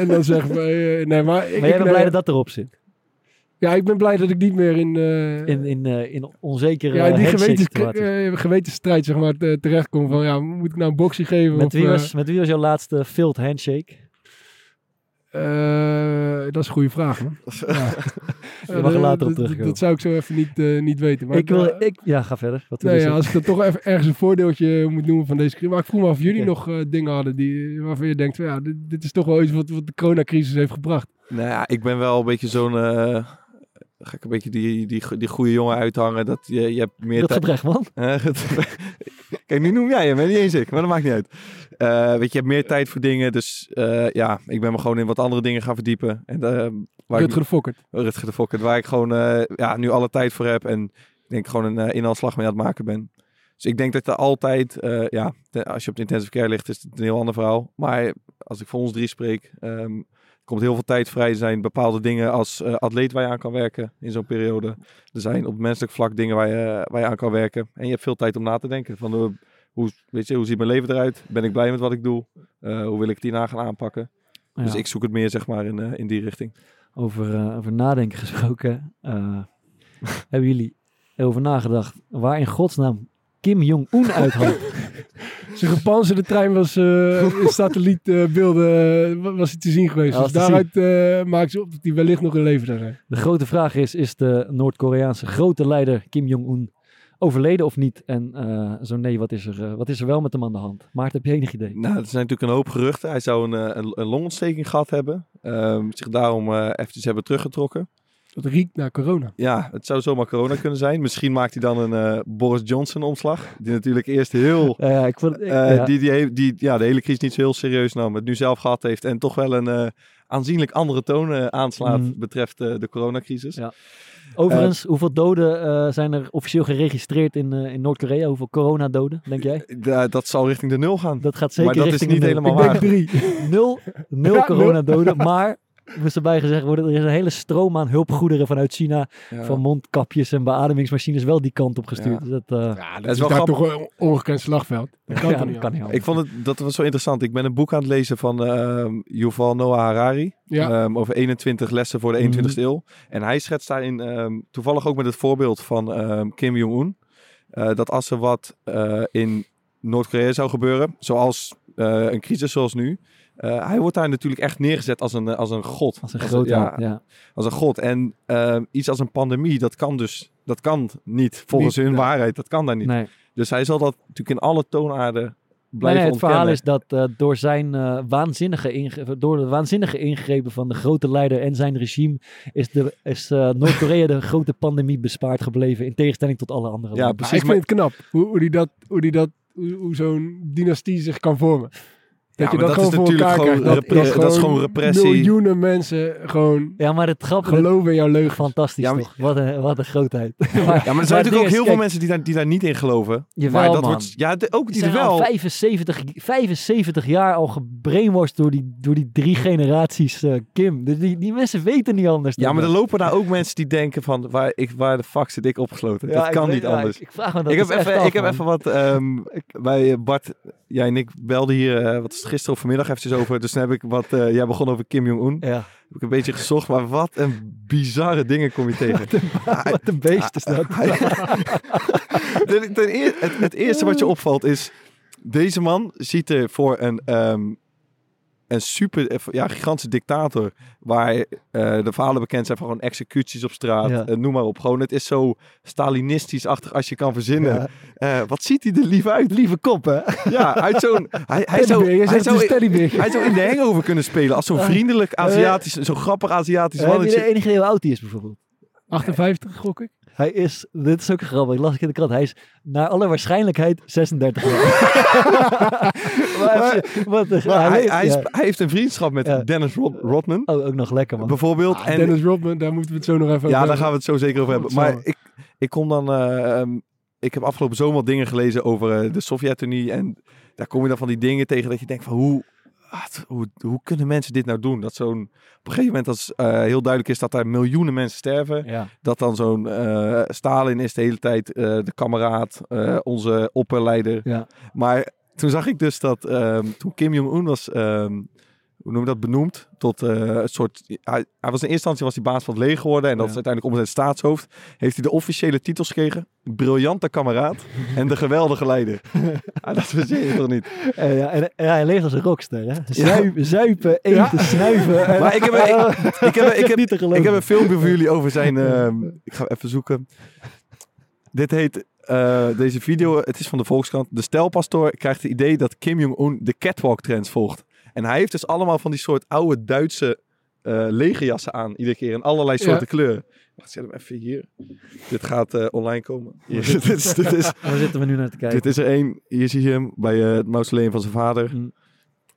en dan zeggen we... eh, nee, maar ik, Maar jij bent nee, blij dat dat erop zit. Ja, ik ben blij dat ik niet meer in, eh, In, in, eh, in onzekere ja, die gewetens, gewetensstrijd zeg maar, te- terechtkom. Van, ja, moet ik nou een boxje geven? met, of, wie was, met wie was jouw laatste failed handshake? Eh, dat is een goede vraag, man. [laughs] Ja. Je mag er Eh, later op dat- terugkomen. Dat zou ik zo even niet, eh, niet weten. Maar ik wil, ik, ja, ga verder. Wat Nee, ja, als ik dan toch even ergens een voordeeltje moet noemen van deze crisis. Maar ik vroeg me af of jullie nog eh, dingen hadden die, waarvan je denkt, van, ja, dit, dit is toch wel iets wat, wat de coronacrisis heeft gebracht. Nou ja, ik ben wel een beetje zo'n... eh, ga ik een beetje die, die, die goede jongen uithangen. Dat je, je hebt meer Dat gedrecht, man. [laughs] Kijk, nu noem jij hem, niet eens ik, maar dat maakt niet uit. Eh, weet je, je hebt meer tijd voor dingen, dus eh, ja, ik ben me gewoon in wat andere dingen gaan verdiepen. En eh, waar Rutger ik, de Fokkert. Rutger de Fokker, waar ik gewoon ja, nu alle tijd voor heb en ik denk gewoon een inhaalslag mee aan het maken ben. Dus ik denk dat er altijd, ja, als je op de intensive care ligt, is het een heel ander verhaal. Maar als ik voor ons drie spreek, ehm, komt heel veel tijd vrij. Er zijn bepaalde dingen als eh, atleet waar je aan kan werken in zo'n periode. Er zijn op menselijk vlak dingen waar je, waar je aan kan werken. En je hebt veel tijd om na te denken. Van, eh, hoe, weet je, hoe ziet mijn leven eruit? Ben ik blij met wat ik doe? Eh, hoe wil ik het hierna gaan aanpakken? Dus ik zoek het meer zeg maar in, eh, in die richting. over, eh, over nadenken [laughs] gesproken. eh, [laughs] hebben jullie over nagedacht waar in godsnaam Kim Jong-un uithangt? [laughs] Zijn gepanzerde trein was eh in satellietbeelden eh, wa- was hij te zien geweest. Ja, dus daaruit eh maakt ze op dat hij wellicht nog in leven zou zijn. De grote vraag is, is de Noord-Koreaanse grote leider Kim Jong-un overleden of niet? En eh, zo nee, wat is, er, wat is er wel met hem aan de hand? Maarten, heb je enig idee? Nou, er zijn natuurlijk een hoop geruchten. Hij zou een, een, een longontsteking gehad hebben. Ehm, zich daarom eh eventjes hebben teruggetrokken. Dat riekt naar corona. Ja, het zou zomaar corona kunnen zijn. Misschien maakt hij dan een eh, Boris Johnson omslag. Die natuurlijk eerst heel... Ja, [laughs] ik vond, ik- eh, ja. die, die, die ja, de hele crisis niet zo heel serieus nam. Het nu zelf gehad heeft. En toch wel een aanzienlijk andere toon aanslaat Mhm. betreft de coronacrisis. Ja. Overigens, hoeveel doden zijn er officieel geregistreerd in, in Noord-Korea? Hoeveel coronadoden, denk jij? Da- dat zal richting de nul gaan. Dat gaat zeker maar dat is niet helemaal waar. drie. [laughs] Nul, nul Ja, coronadoden, maar [laughs] moest erbij gezegd worden, er is een hele stroom aan hulpgoederen vanuit China, Ja. van mondkapjes en beademingsmachines, wel die kant op gestuurd. Ja. Dus dat, eh, Ja, dat is is, wel grappig. toch een ongekend slagveld. [laughs] Dat kan ja, dat niet kan niet? Ik vond het, dat was zo interessant. Ik ben een boek aan het lezen van ehm Yuval Noah Harari. Ja. ehm, over 21 lessen voor de 21ste eeuw. En hij schetst daarin ehm, toevallig ook met het voorbeeld van ehm, Kim Jong-un. eh, dat als er wat eh, in Noord-Korea zou gebeuren, zoals een crisis zoals nu. eh, hij wordt daar natuurlijk echt neergezet als een, eh, als een god. als een grote, ja, ja. als een god. En ehm, iets als een pandemie, dat kan dus dat kan niet. Volgens Niet, hun nee. waarheid, dat kan daar niet. Nee. Dus hij zal dat natuurlijk in alle toonaarden blijven nee, het verhaal is dat eh, door zijn eh, waanzinnige door de waanzinnige ingrepen van de grote leider en zijn regime is, de, is eh, Noord-Korea de grote pandemie bespaard gebleven in tegenstelling tot alle andere Ja, landen. Precies. ik vind het knap hoe, hoe die dat, hoe, die dat, hoe, zo'n dynastie zich kan vormen. Dat Ja, je dat, dat is gewoon voor natuurlijk elkaar gewoon krijgt. repre- dat is gewoon repressie. Miljoenen mensen gewoon Ja, maar het grappige geloven in jouw leugen. fantastisch Ja, maar- toch? Wat een, wat een grootheid. [laughs] maar, Ja, maar er zijn natuurlijk ook is, heel veel mensen die daar, die daar niet in geloven. Jawel, maar dat man. wordt, ja, de- ook Die er wel. 75, 75 jaar al gebrainwashed door die, door die drie generaties eh, Kim. Dus die, die mensen weten niet anders. Ja, dan maar er dat. lopen daar ook mensen die denken van, waar, ik, waar de fuck zit ik opgesloten? Ja, dat ik kan weet- niet anders. Ik, ik vraag me dat ik heb, dus even, af, ik heb even wat ehm, bij Bart, jij en ik belden hier, eh, wat gisteren of vanmiddag eventjes over. Dus dan heb ik wat, eh, jij begon over Kim Jong-un. Ja, Heb ik een beetje gezocht, maar wat een bizarre dingen kom je tegen. wat een beest is dat. [laughs] ten, ten eer- het, het eerste wat je opvalt is, deze man ziet er voor een, ehm, een super, eh, ja, gigantische dictator, waar eh, de verhalen bekend zijn van gewoon executies op straat, Ja. eh, noem maar op. Gewoon, het is zo Stalinistisch-achtig als je kan verzinnen. Ja. Eh, wat ziet hij er lief uit? [laughs] Lieve kop, hè? Ja, uit zo'n... Hij, hij, zou, hij, zou, teddybeer. hij zou in de hangover kunnen spelen als zo'n vriendelijk Aziatisch, zo'n grappig Aziatisch je mannetje. de enige hoe oud hij is, bijvoorbeeld? 58 gok ik. Hij is, dit is ook grappig, las ik in de krant. Hij is naar alle waarschijnlijkheid 36 jaar. [laughs] maar, wat hij, leeft- hij, is- ja. hij heeft een vriendschap met Ja. Dennis Rod- Rodman, Oh, ook nog lekker, man. bijvoorbeeld. Ah, en, Dennis Rodman, daar moeten we het zo nog even Ja, over daar gaan we het zo zeker over hebben. Maar ik, ik kom dan... eh, ehm, ik heb afgelopen zomer wat dingen gelezen over eh, de Sovjet-Unie. En daar kom je dan van die dingen tegen dat je denkt van hoe... ah, Hoe, hoe kunnen mensen dit nou doen? Dat zo'n... Op een gegeven moment als eh, heel duidelijk is dat daar miljoenen mensen sterven. Ja. Dat dan zo'n eh, Stalin is de hele tijd eh, de kameraad, eh, onze opperleider. Ja. Maar toen zag ik dus dat ehm, toen Kim Jong-un was... ehm, hoe noem je dat, benoemd tot eh, een soort... Hij, hij was in eerste instantie was hij baas van het leger geworden en dat Ja. is uiteindelijk om zijn staatshoofd. Heeft hij de officiële titels gekregen. Briljante kameraad en de geweldige leider. [laughs] ah, dat verzin je toch niet? Ja, en, en hij leeft als een rockster, hè? Zuipen, zuipen eten, snuiven. en- Maar ik heb, ik, ik heb, [laughs] ik heb een filmpje voor jullie over zijn... ehm, ik ga even zoeken. Dit heet... eh, deze video, het is van de Volkskrant. De stelpastoor krijgt het idee dat Kim Jong-un de catwalk trends volgt. En hij heeft dus allemaal van die soort oude Duitse eh legerjassen aan. Iedere keer in allerlei Ja. soorten kleuren. Wacht, zet hem even hier. Dit gaat eh, online komen. [laughs] Hier, dit, is, dit, is, [laughs] Waar zitten we nu naar te kijken? dit is er één. Hier zie je hem bij het mausoleum van zijn vader. Mm.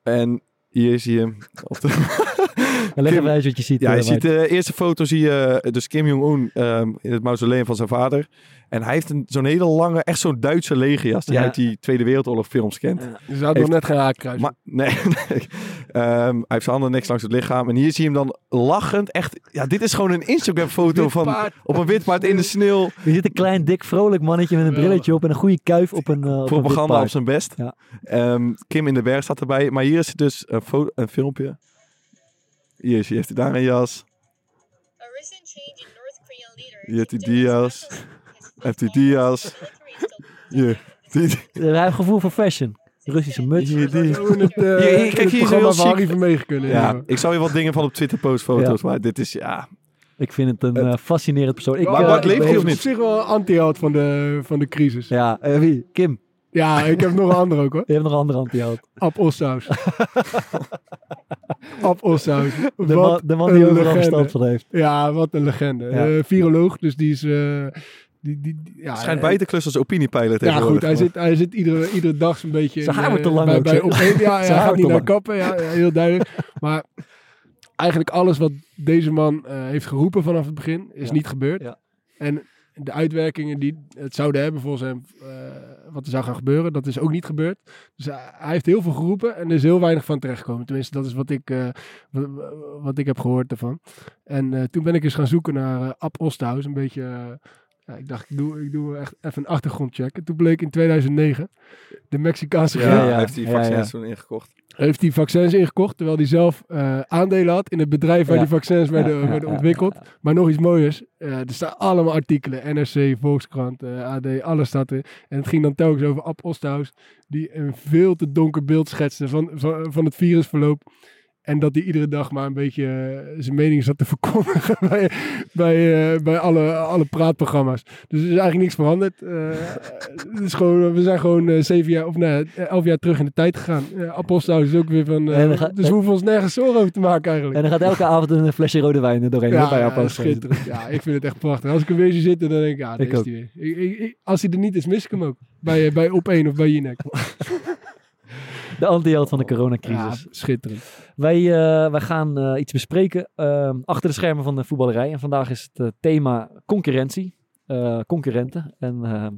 En hier zie je hem. [laughs] [laughs] Leg Kim- even uit wat je ziet. ja, je ziet de eerste foto zie je eh, dus Kim Jong-un ehm, in het mausoleum van zijn vader. En hij heeft een, zo'n hele lange, echt zo'n Duitse legerjas die je Ja. uit die Tweede Wereldoorlog films kent. Ja. Ze had nog Heeft- net geen haakkruis. Maar nee, [laughs] nee. Ehm, hij heeft zijn handen niks langs het lichaam. En hier zie je hem dan lachend. Echt, ja, dit is gewoon een Instagram foto van op een wit paard in de sneeuw. Je ziet een klein, dik, vrolijk mannetje met een brilletje op en een goede kuif op een, eh op een wit Propaganda op zijn best. Ja. Ehm, Kim in de berg staat erbij. Maar hier is dus een, een filmpje. Hier is, hier heeft hij daar een jas. A recent change in North Korean leaders. Je hebt die dia's. Heeft die dia's. Hier. Die- Hij heeft een gevoel voor fashion. Russische muts. Hier, die. Het, eh, Hier, hier, kijk, hier is heel van. Harry Vermegen kunnen. Ja, ik zal je wat dingen van op Twitter post foto's. Maar dit is, ja... Ik vind het een eh, fascinerend persoon. Ik, Maar Bart ik leeft heel- of op niet? zich wel een anti-held van de, van de crisis. Ja, Ja, eh, wie? Kim. Ik heb nog een andere ook hoor. Je hebt nog een andere anti-held. Ab Ossaus. [laughs] Ab Ossaus. De, man, de man die overal verstand van heeft. Ja, wat een legende. Ja. Eh, viroloog, dus die is... eh, die, die, die- ja, Schijnt bij te klussen als opiniepeiler Ja, tegenwoordig. goed. Hij zit, hij zit iedere, iedere dag zo'n beetje... Zijn haar wordt te eh, lang bij, ook, bij op Ja, Zijn hij gaat niet naar kappen. Ja, ja, heel duidelijk. Maar eigenlijk alles wat deze man eh, heeft geroepen vanaf het begin is Ja. niet gebeurd. Ja. En de uitwerkingen die het zouden hebben volgens hem, eh, wat er zou gaan gebeuren, dat is ook niet gebeurd. Dus hij, heeft heel veel geroepen en er is heel weinig van terechtgekomen. Tenminste, dat is wat ik, eh, wat, wat ik heb gehoord ervan. En eh, toen ben ik eens gaan zoeken naar eh Ab Osthuis, een beetje... ja, ik dacht, ik doe, ik doe echt even een achtergrondcheck. En toen bleek in 2009 de Mexicaanse Ja, griep Ja, hij heeft die Ja, vaccins ja. toen ingekocht. heeft hij vaccins ingekocht, terwijl hij zelf eh, aandelen had in het bedrijf waar Ja. die vaccins werden, werden ja, ontwikkeld. ja. Maar nog iets mooiers, eh, er staan allemaal artikelen, NRC, Volkskrant, eh, AD, alles staat er. En het ging dan telkens over Ab Osthuis, die een veel te donker beeld schetste van, van, van het virusverloop. En dat hij iedere dag maar een beetje eh, zijn mening zat te verkondigen [laughs] bij, bij, eh, bij alle, alle praatprogramma's. Dus er is eigenlijk niks veranderd. Eh, het is gewoon, we zijn gewoon zeven jaar, of nee, elf jaar terug in de tijd gegaan. Uh, is ook weer van... En dan gaat- dus we hoeven ons nergens zorgen over te maken eigenlijk. En dan gaat elke avond een flesje rode wijn er doorheen. ja, bij Apollo. schitterend. Ja, ik vind het echt prachtig. Als ik hem weer zitten, dan denk ik, ja, daar Ik is hij weer. Ik, als hij er niet is, mis ik hem ook. Bij, bij Op 1 of bij Jinek. [laughs] De anti-held van de Ja, coronacrisis. schitterend. Wij, eh, wij gaan eh, iets bespreken ehm, achter de schermen van de voetballerij. En vandaag is het eh, thema concurrentie. concurrenten. En ehm,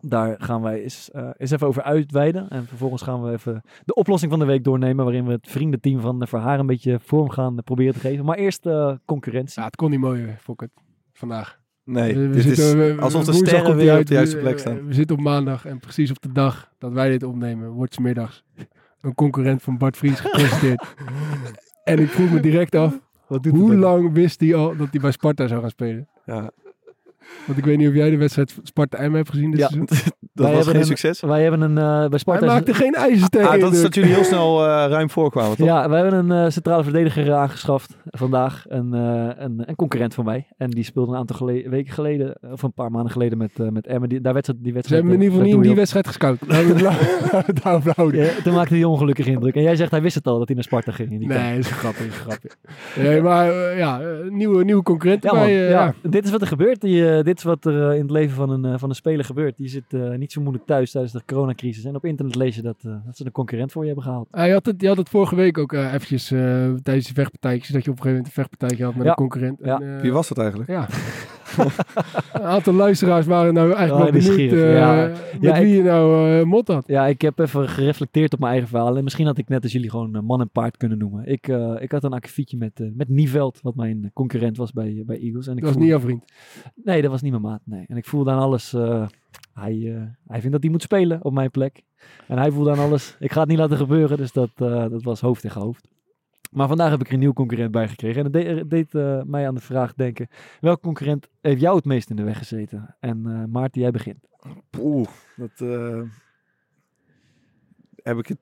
daar gaan wij eens, eens even over uitweiden. En vervolgens gaan we even de oplossing van de week doornemen. Waarin we het vriendenteam van de Verhaar een beetje vorm gaan proberen te geven. Maar eerst concurrentie. Ja, het kon niet mooier, Fokker, vandaag. Nee, We- dit zitten- is we- we- alsof de sterren op de juiste plek eh, staan. We zitten op maandag en precies op de dag dat wij dit opnemen, wordt 's middags een concurrent van Bart Vries gepresenteerd. [laughs] en ik vroeg me direct af, Wat doet hoe lang wist hij al dat hij bij Sparta zou gaan spelen? Ja, Want ik weet niet of jij de wedstrijd Sparta-M hebt gezien dit Ja. seizoen. [laughs] dat Wij was hebben geen een- succes. Wij hebben een eh, bij Hij Sparta. maakte geen ijzersterk Ah, dat is dat jullie heel snel eh, ruim voorkwamen, toch? Ja, wij hebben een eh, centrale verdediger aangeschaft vandaag. Een, eh, een, een concurrent van mij. En die speelde een aantal gele- weken geleden, of een paar maanden geleden met, met Emmen. Die, daar werd, die Ze wedstrijd, hebben in ieder geval niet in die wedstrijd gescout. [laughs] Ja, toen maakte hij ongelukkig indruk. En jij zegt hij wist het al dat hij naar Sparta ging. in die Nee, dat is grappig, grappig. Nee, maar ja, nieuwe, nieuwe concurrenten Ja, bij... ja. ja. Dit is wat er gebeurt. Die, dit is wat er eh, in het leven van een, eh, van een speler gebeurt. Die zit eh, niet zo moeilijk thuis tijdens de coronacrisis. En op internet lees je dat, eh, dat ze een concurrent voor je hebben gehaald. Ah, je, had het, je had het vorige week ook eh, eventjes eh, tijdens die vechtpartijtjes, dat je op een gegeven moment een vechtpartijtje had met Ja. een concurrent. Ja. En, eh, Wie was dat eigenlijk? Ja. [laughs] een aantal luisteraars waren nou eigenlijk Oh, benieuwd eh, ja. met Ja, wie je nou eh, mot had. Ja, ik heb even gereflecteerd op mijn eigen verhaal. En misschien had ik net als jullie gewoon eh, man en paard kunnen noemen. Ik, ik had een akkefietje met, met Nieveld, wat mijn concurrent was bij, bij Eagles. En ik Dat was niet jouw vriend. Nee, dat was niet mijn maat. Nee. En ik voelde aan alles. hij, hij vindt dat hij moet spelen op mijn plek. En hij voelde aan alles. Ik ga het niet laten gebeuren. Dus dat, dat was hoofd tegen hoofd. Maar vandaag heb ik er een nieuw concurrent bij gekregen. En dat deed, eh, mij aan de vraag denken. Welke concurrent heeft jou het meest in de weg gezeten? En eh Maarten, jij begint. Oeh, dat eh, heb ik het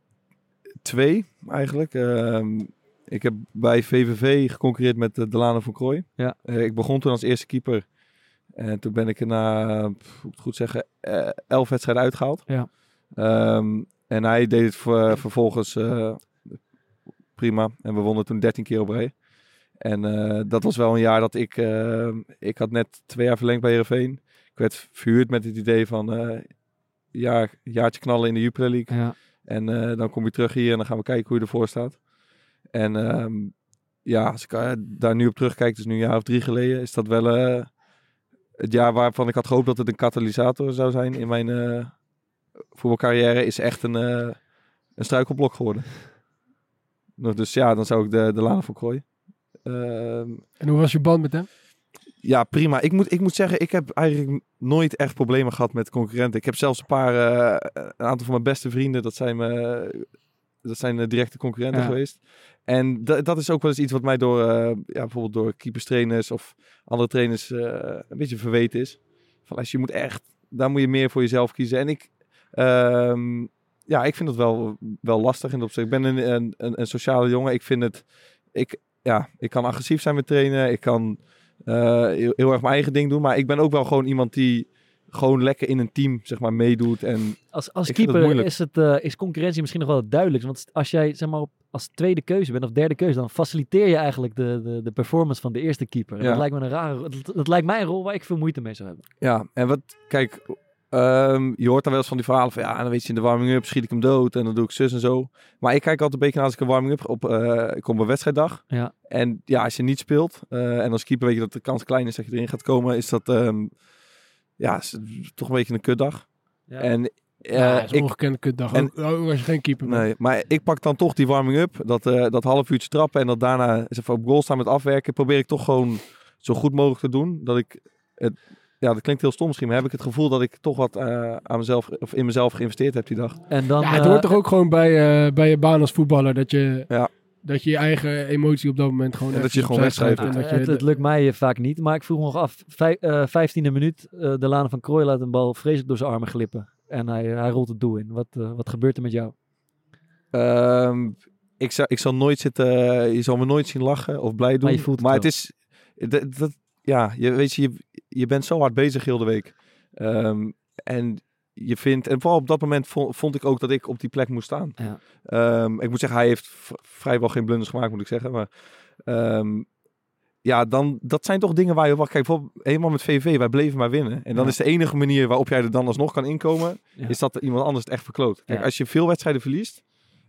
twee eigenlijk. Ehm, ik heb bij VVV geconcurreerd met uh, Delano van Krooi. Ja. Ik begon toen als eerste keeper. En toen ben ik er na, moet goed zeggen, elf wedstrijden uitgehaald. Ja. Ehm, en hij deed het ver- vervolgens prima. En we wonnen toen 13 keer op rij. En eh, dat was wel een jaar dat ik... eh, ik had net twee jaar verlengd bij Heerenveen. Ik werd verhuurd met het idee van... eh ja, jaartje knallen in de Jupiler League. Ja. En dan kom je terug hier en dan gaan we kijken hoe je ervoor staat. En ehm, ja, als ik daar nu op terugkijk, dus nu een jaar of drie geleden, is dat wel het jaar waarvan ik had gehoopt dat het een katalysator zou zijn in mijn voetbalcarrière, is echt een, een struikelblok geworden. Dus ja, dan zou ik de, de Lana voor Krooi. Ehm, En hoe was je band met hem? ja, prima. Ik moet, ik moet zeggen, ik heb eigenlijk nooit echt problemen gehad met concurrenten. Ik heb zelfs een paar, eh, een aantal van mijn beste vrienden, dat zijn, me, dat zijn eh, directe concurrenten Ja. geweest. En da- dat is ook wel eens iets wat mij door, eh, ja, bijvoorbeeld door keeperstrainers of andere trainers een beetje verweten is. Van als je moet echt, daar moet je meer voor jezelf kiezen. En ik, ehm, ja, ik vind dat wel, wel lastig in dat opzicht. Ik ben een, een, een, sociale jongen. Ik vind het, ik, ja, ik kan agressief zijn met trainen. Ik kan eh, heel, heel erg mijn eigen ding doen. Maar ik ben ook wel gewoon iemand die gewoon lekker in een team zeg maar meedoet. En Als, als het keeper is, het, eh, is concurrentie misschien nog wel het duidelijkst. Want als jij zeg maar, op, als tweede keuze bent of derde keuze, dan faciliteer je eigenlijk de, de, de performance van de eerste keeper. Ja. Dat lijkt me een rare. Dat, dat lijkt mij een rol waar ik veel moeite mee zou hebben. ja, en wat, kijk, ehm, je hoort dan wel eens van die verhalen van ja, dan weet je in de warming-up schiet ik hem dood en dan doe ik zus en zo. Maar ik kijk altijd een beetje naar als ik een warming-up op, eh, ik kom op een wedstrijddag. Ja. En ja, als je niet speelt eh, en als keeper weet je dat de kans klein is dat je erin gaat komen, is dat ehm, ja, is toch een beetje een kutdag. Ja. En eh, ja, dat is een ik, ongekende kutdag. en- Ook, ook als je geen keeper bent. Nee, maar ik pak dan toch die warming-up, dat, eh, dat half uurtje trappen en dat daarna eens even op goal staan met afwerken. Probeer ik toch gewoon zo goed mogelijk te doen. Dat ik, het, ja, dat klinkt heel stom misschien, maar heb ik het gevoel dat ik toch wat eh, aan mezelf, of in mezelf geïnvesteerd heb die dag. En dan, ja, het eh, hoort toch ook gewoon bij, eh, bij je baan als voetballer dat je, Ja. dat je je eigen emotie op dat moment gewoon En dat je gewoon wegschrijft. Ja, dat je het, het lukt mij eh, vaak niet, maar ik vroeg me nog af. Vij, eh, vijftiende minuut, eh, de Lane van Krooi laat een bal vreselijk door zijn armen glippen. En hij, hij rolt het doel in. Wat, eh, wat gebeurt er met jou? Ehm, ik, zal, ik zal nooit zitten, je zal me nooit zien lachen of blij doen. Maar je voelt het is, dat, dat- ja, je weet je, je, je bent zo hard bezig heel de week. Ehm, en je vindt, en vooral op dat moment vond, vond ik ook dat ik op die plek moest staan. Ja. Ehm, ik moet zeggen, hij heeft vrijwel geen blunders gemaakt, moet ik zeggen. Maar ehm, ja, dan, dat zijn toch dingen waar je... Kijk, bijvoorbeeld helemaal met VV, wij bleven maar winnen. En dan Ja. is de enige manier waarop jij er dan alsnog kan inkomen, Ja. is dat iemand anders het echt verkloot. Kijk, als je veel wedstrijden verliest,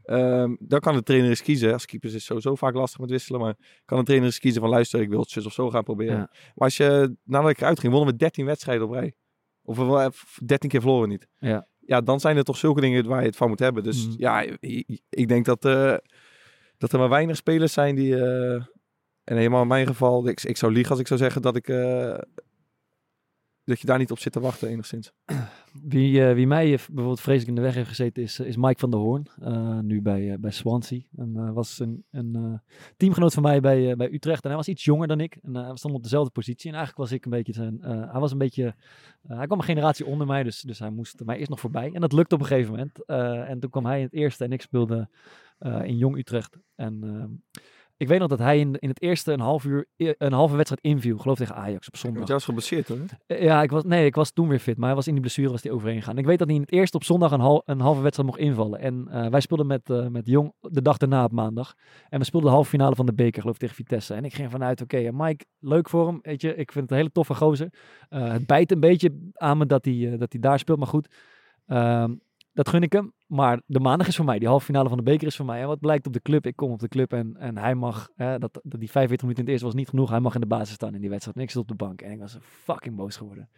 ehm, dan kan de trainer eens kiezen. Als keepers is het sowieso vaak lastig met wisselen, maar kan de trainer eens kiezen van luister, ik wil het zus of zo gaan proberen. Ja. Maar als je, nadat ik eruit ging, wonnen we 13 wedstrijden op rij. Of we wel- 13 keer verloren niet. Ja. Ja, dan zijn er toch zulke dingen waar je het van moet hebben. Dus Mhm. ja, ik denk dat, eh, dat er maar weinig spelers zijn die... eh, en helemaal in mijn geval, ik, ik zou liegen als ik zou zeggen dat ik... eh, dat je daar niet op zit te wachten enigszins. Wie, eh, wie mij eh, bijvoorbeeld vreselijk in de weg heeft gezeten is, eh, is Mike van der Hoorn. nu bij, eh, bij Swansea. En was een, een teamgenoot van mij bij, bij Utrecht. En hij was iets jonger dan ik. En we stonden op dezelfde positie. En eigenlijk was ik een beetje zijn... hij was een beetje... hij kwam een generatie onder mij. Dus, dus hij moest mij eerst nog voorbij. En dat lukte op een gegeven moment. En toen kwam hij in het eerste. En ik speelde in Jong Utrecht. En... ik weet nog dat hij in, in het eerste een half uur, een halve wedstrijd inviel. Geloof tegen Ajax op zondag. Want jij was geblesseerd hoor. Eh, Ja, ik was, nee, ik was toen weer fit, maar hij was in die blessure was hij overheen gegaan. Ik weet dat hij in het eerste op zondag een, hal, een halve wedstrijd mocht invallen. En eh, wij speelden met, eh, met Jong de dag daarna op maandag. En we speelden de halve finale van de beker, geloof ik, tegen Vitesse. En ik ging vanuit, oké, Mike, leuk voor hem, weet je. Ik vind het een hele toffe gozer. Het bijt een beetje aan me dat hij, dat hij daar speelt, maar goed. Ehm, dat gun ik hem. Maar de maandag is voor mij. Die halve finale van de beker is voor mij. En wat blijkt op de club? Ik kom op de club en, en hij mag... Hè, dat, dat die 45 minuten in het eerste was niet genoeg. Hij mag in de basis staan in die wedstrijd. Zit op de bank. En ik was fucking boos geworden.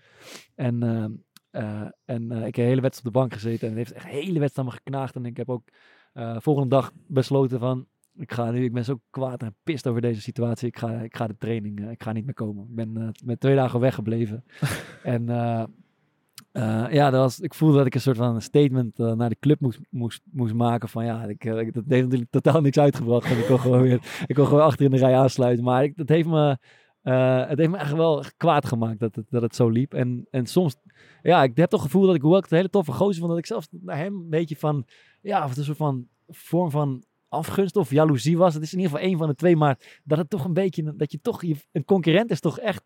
En, ehm, eh, en eh, ik heb de hele wedstrijd op de bank gezeten. En het heeft echt de hele wedstrijd me geknaagd. En ik heb ook eh, volgende dag besloten van... Ik ga nu, ik ben zo kwaad en pist over deze situatie. Ik ga, ik ga de training, eh, ik ga niet meer komen. Ik ben eh, met twee dagen weggebleven. [laughs] en eh, ja, dat was, ik voelde dat ik een soort van statement eh, naar de club moest, moest, moest maken. Van ja, ik, eh, dat heeft natuurlijk totaal niks uitgebracht. Ik kon gewoon weer, [laughs] ik kon gewoon achter in de rij aansluiten. Maar ik, dat heeft me, het heeft me echt wel kwaad gemaakt dat het, dat het zo liep. En, en soms, ja, ik heb toch het gevoel dat ik, ik het hele toffe gozer vond, dat ik zelfs naar hem een beetje van, ja, of een soort van vorm van afgunst of jaloezie was. Het is in ieder geval één van de twee, maar dat het toch een beetje, dat je toch, je, een concurrent is toch echt,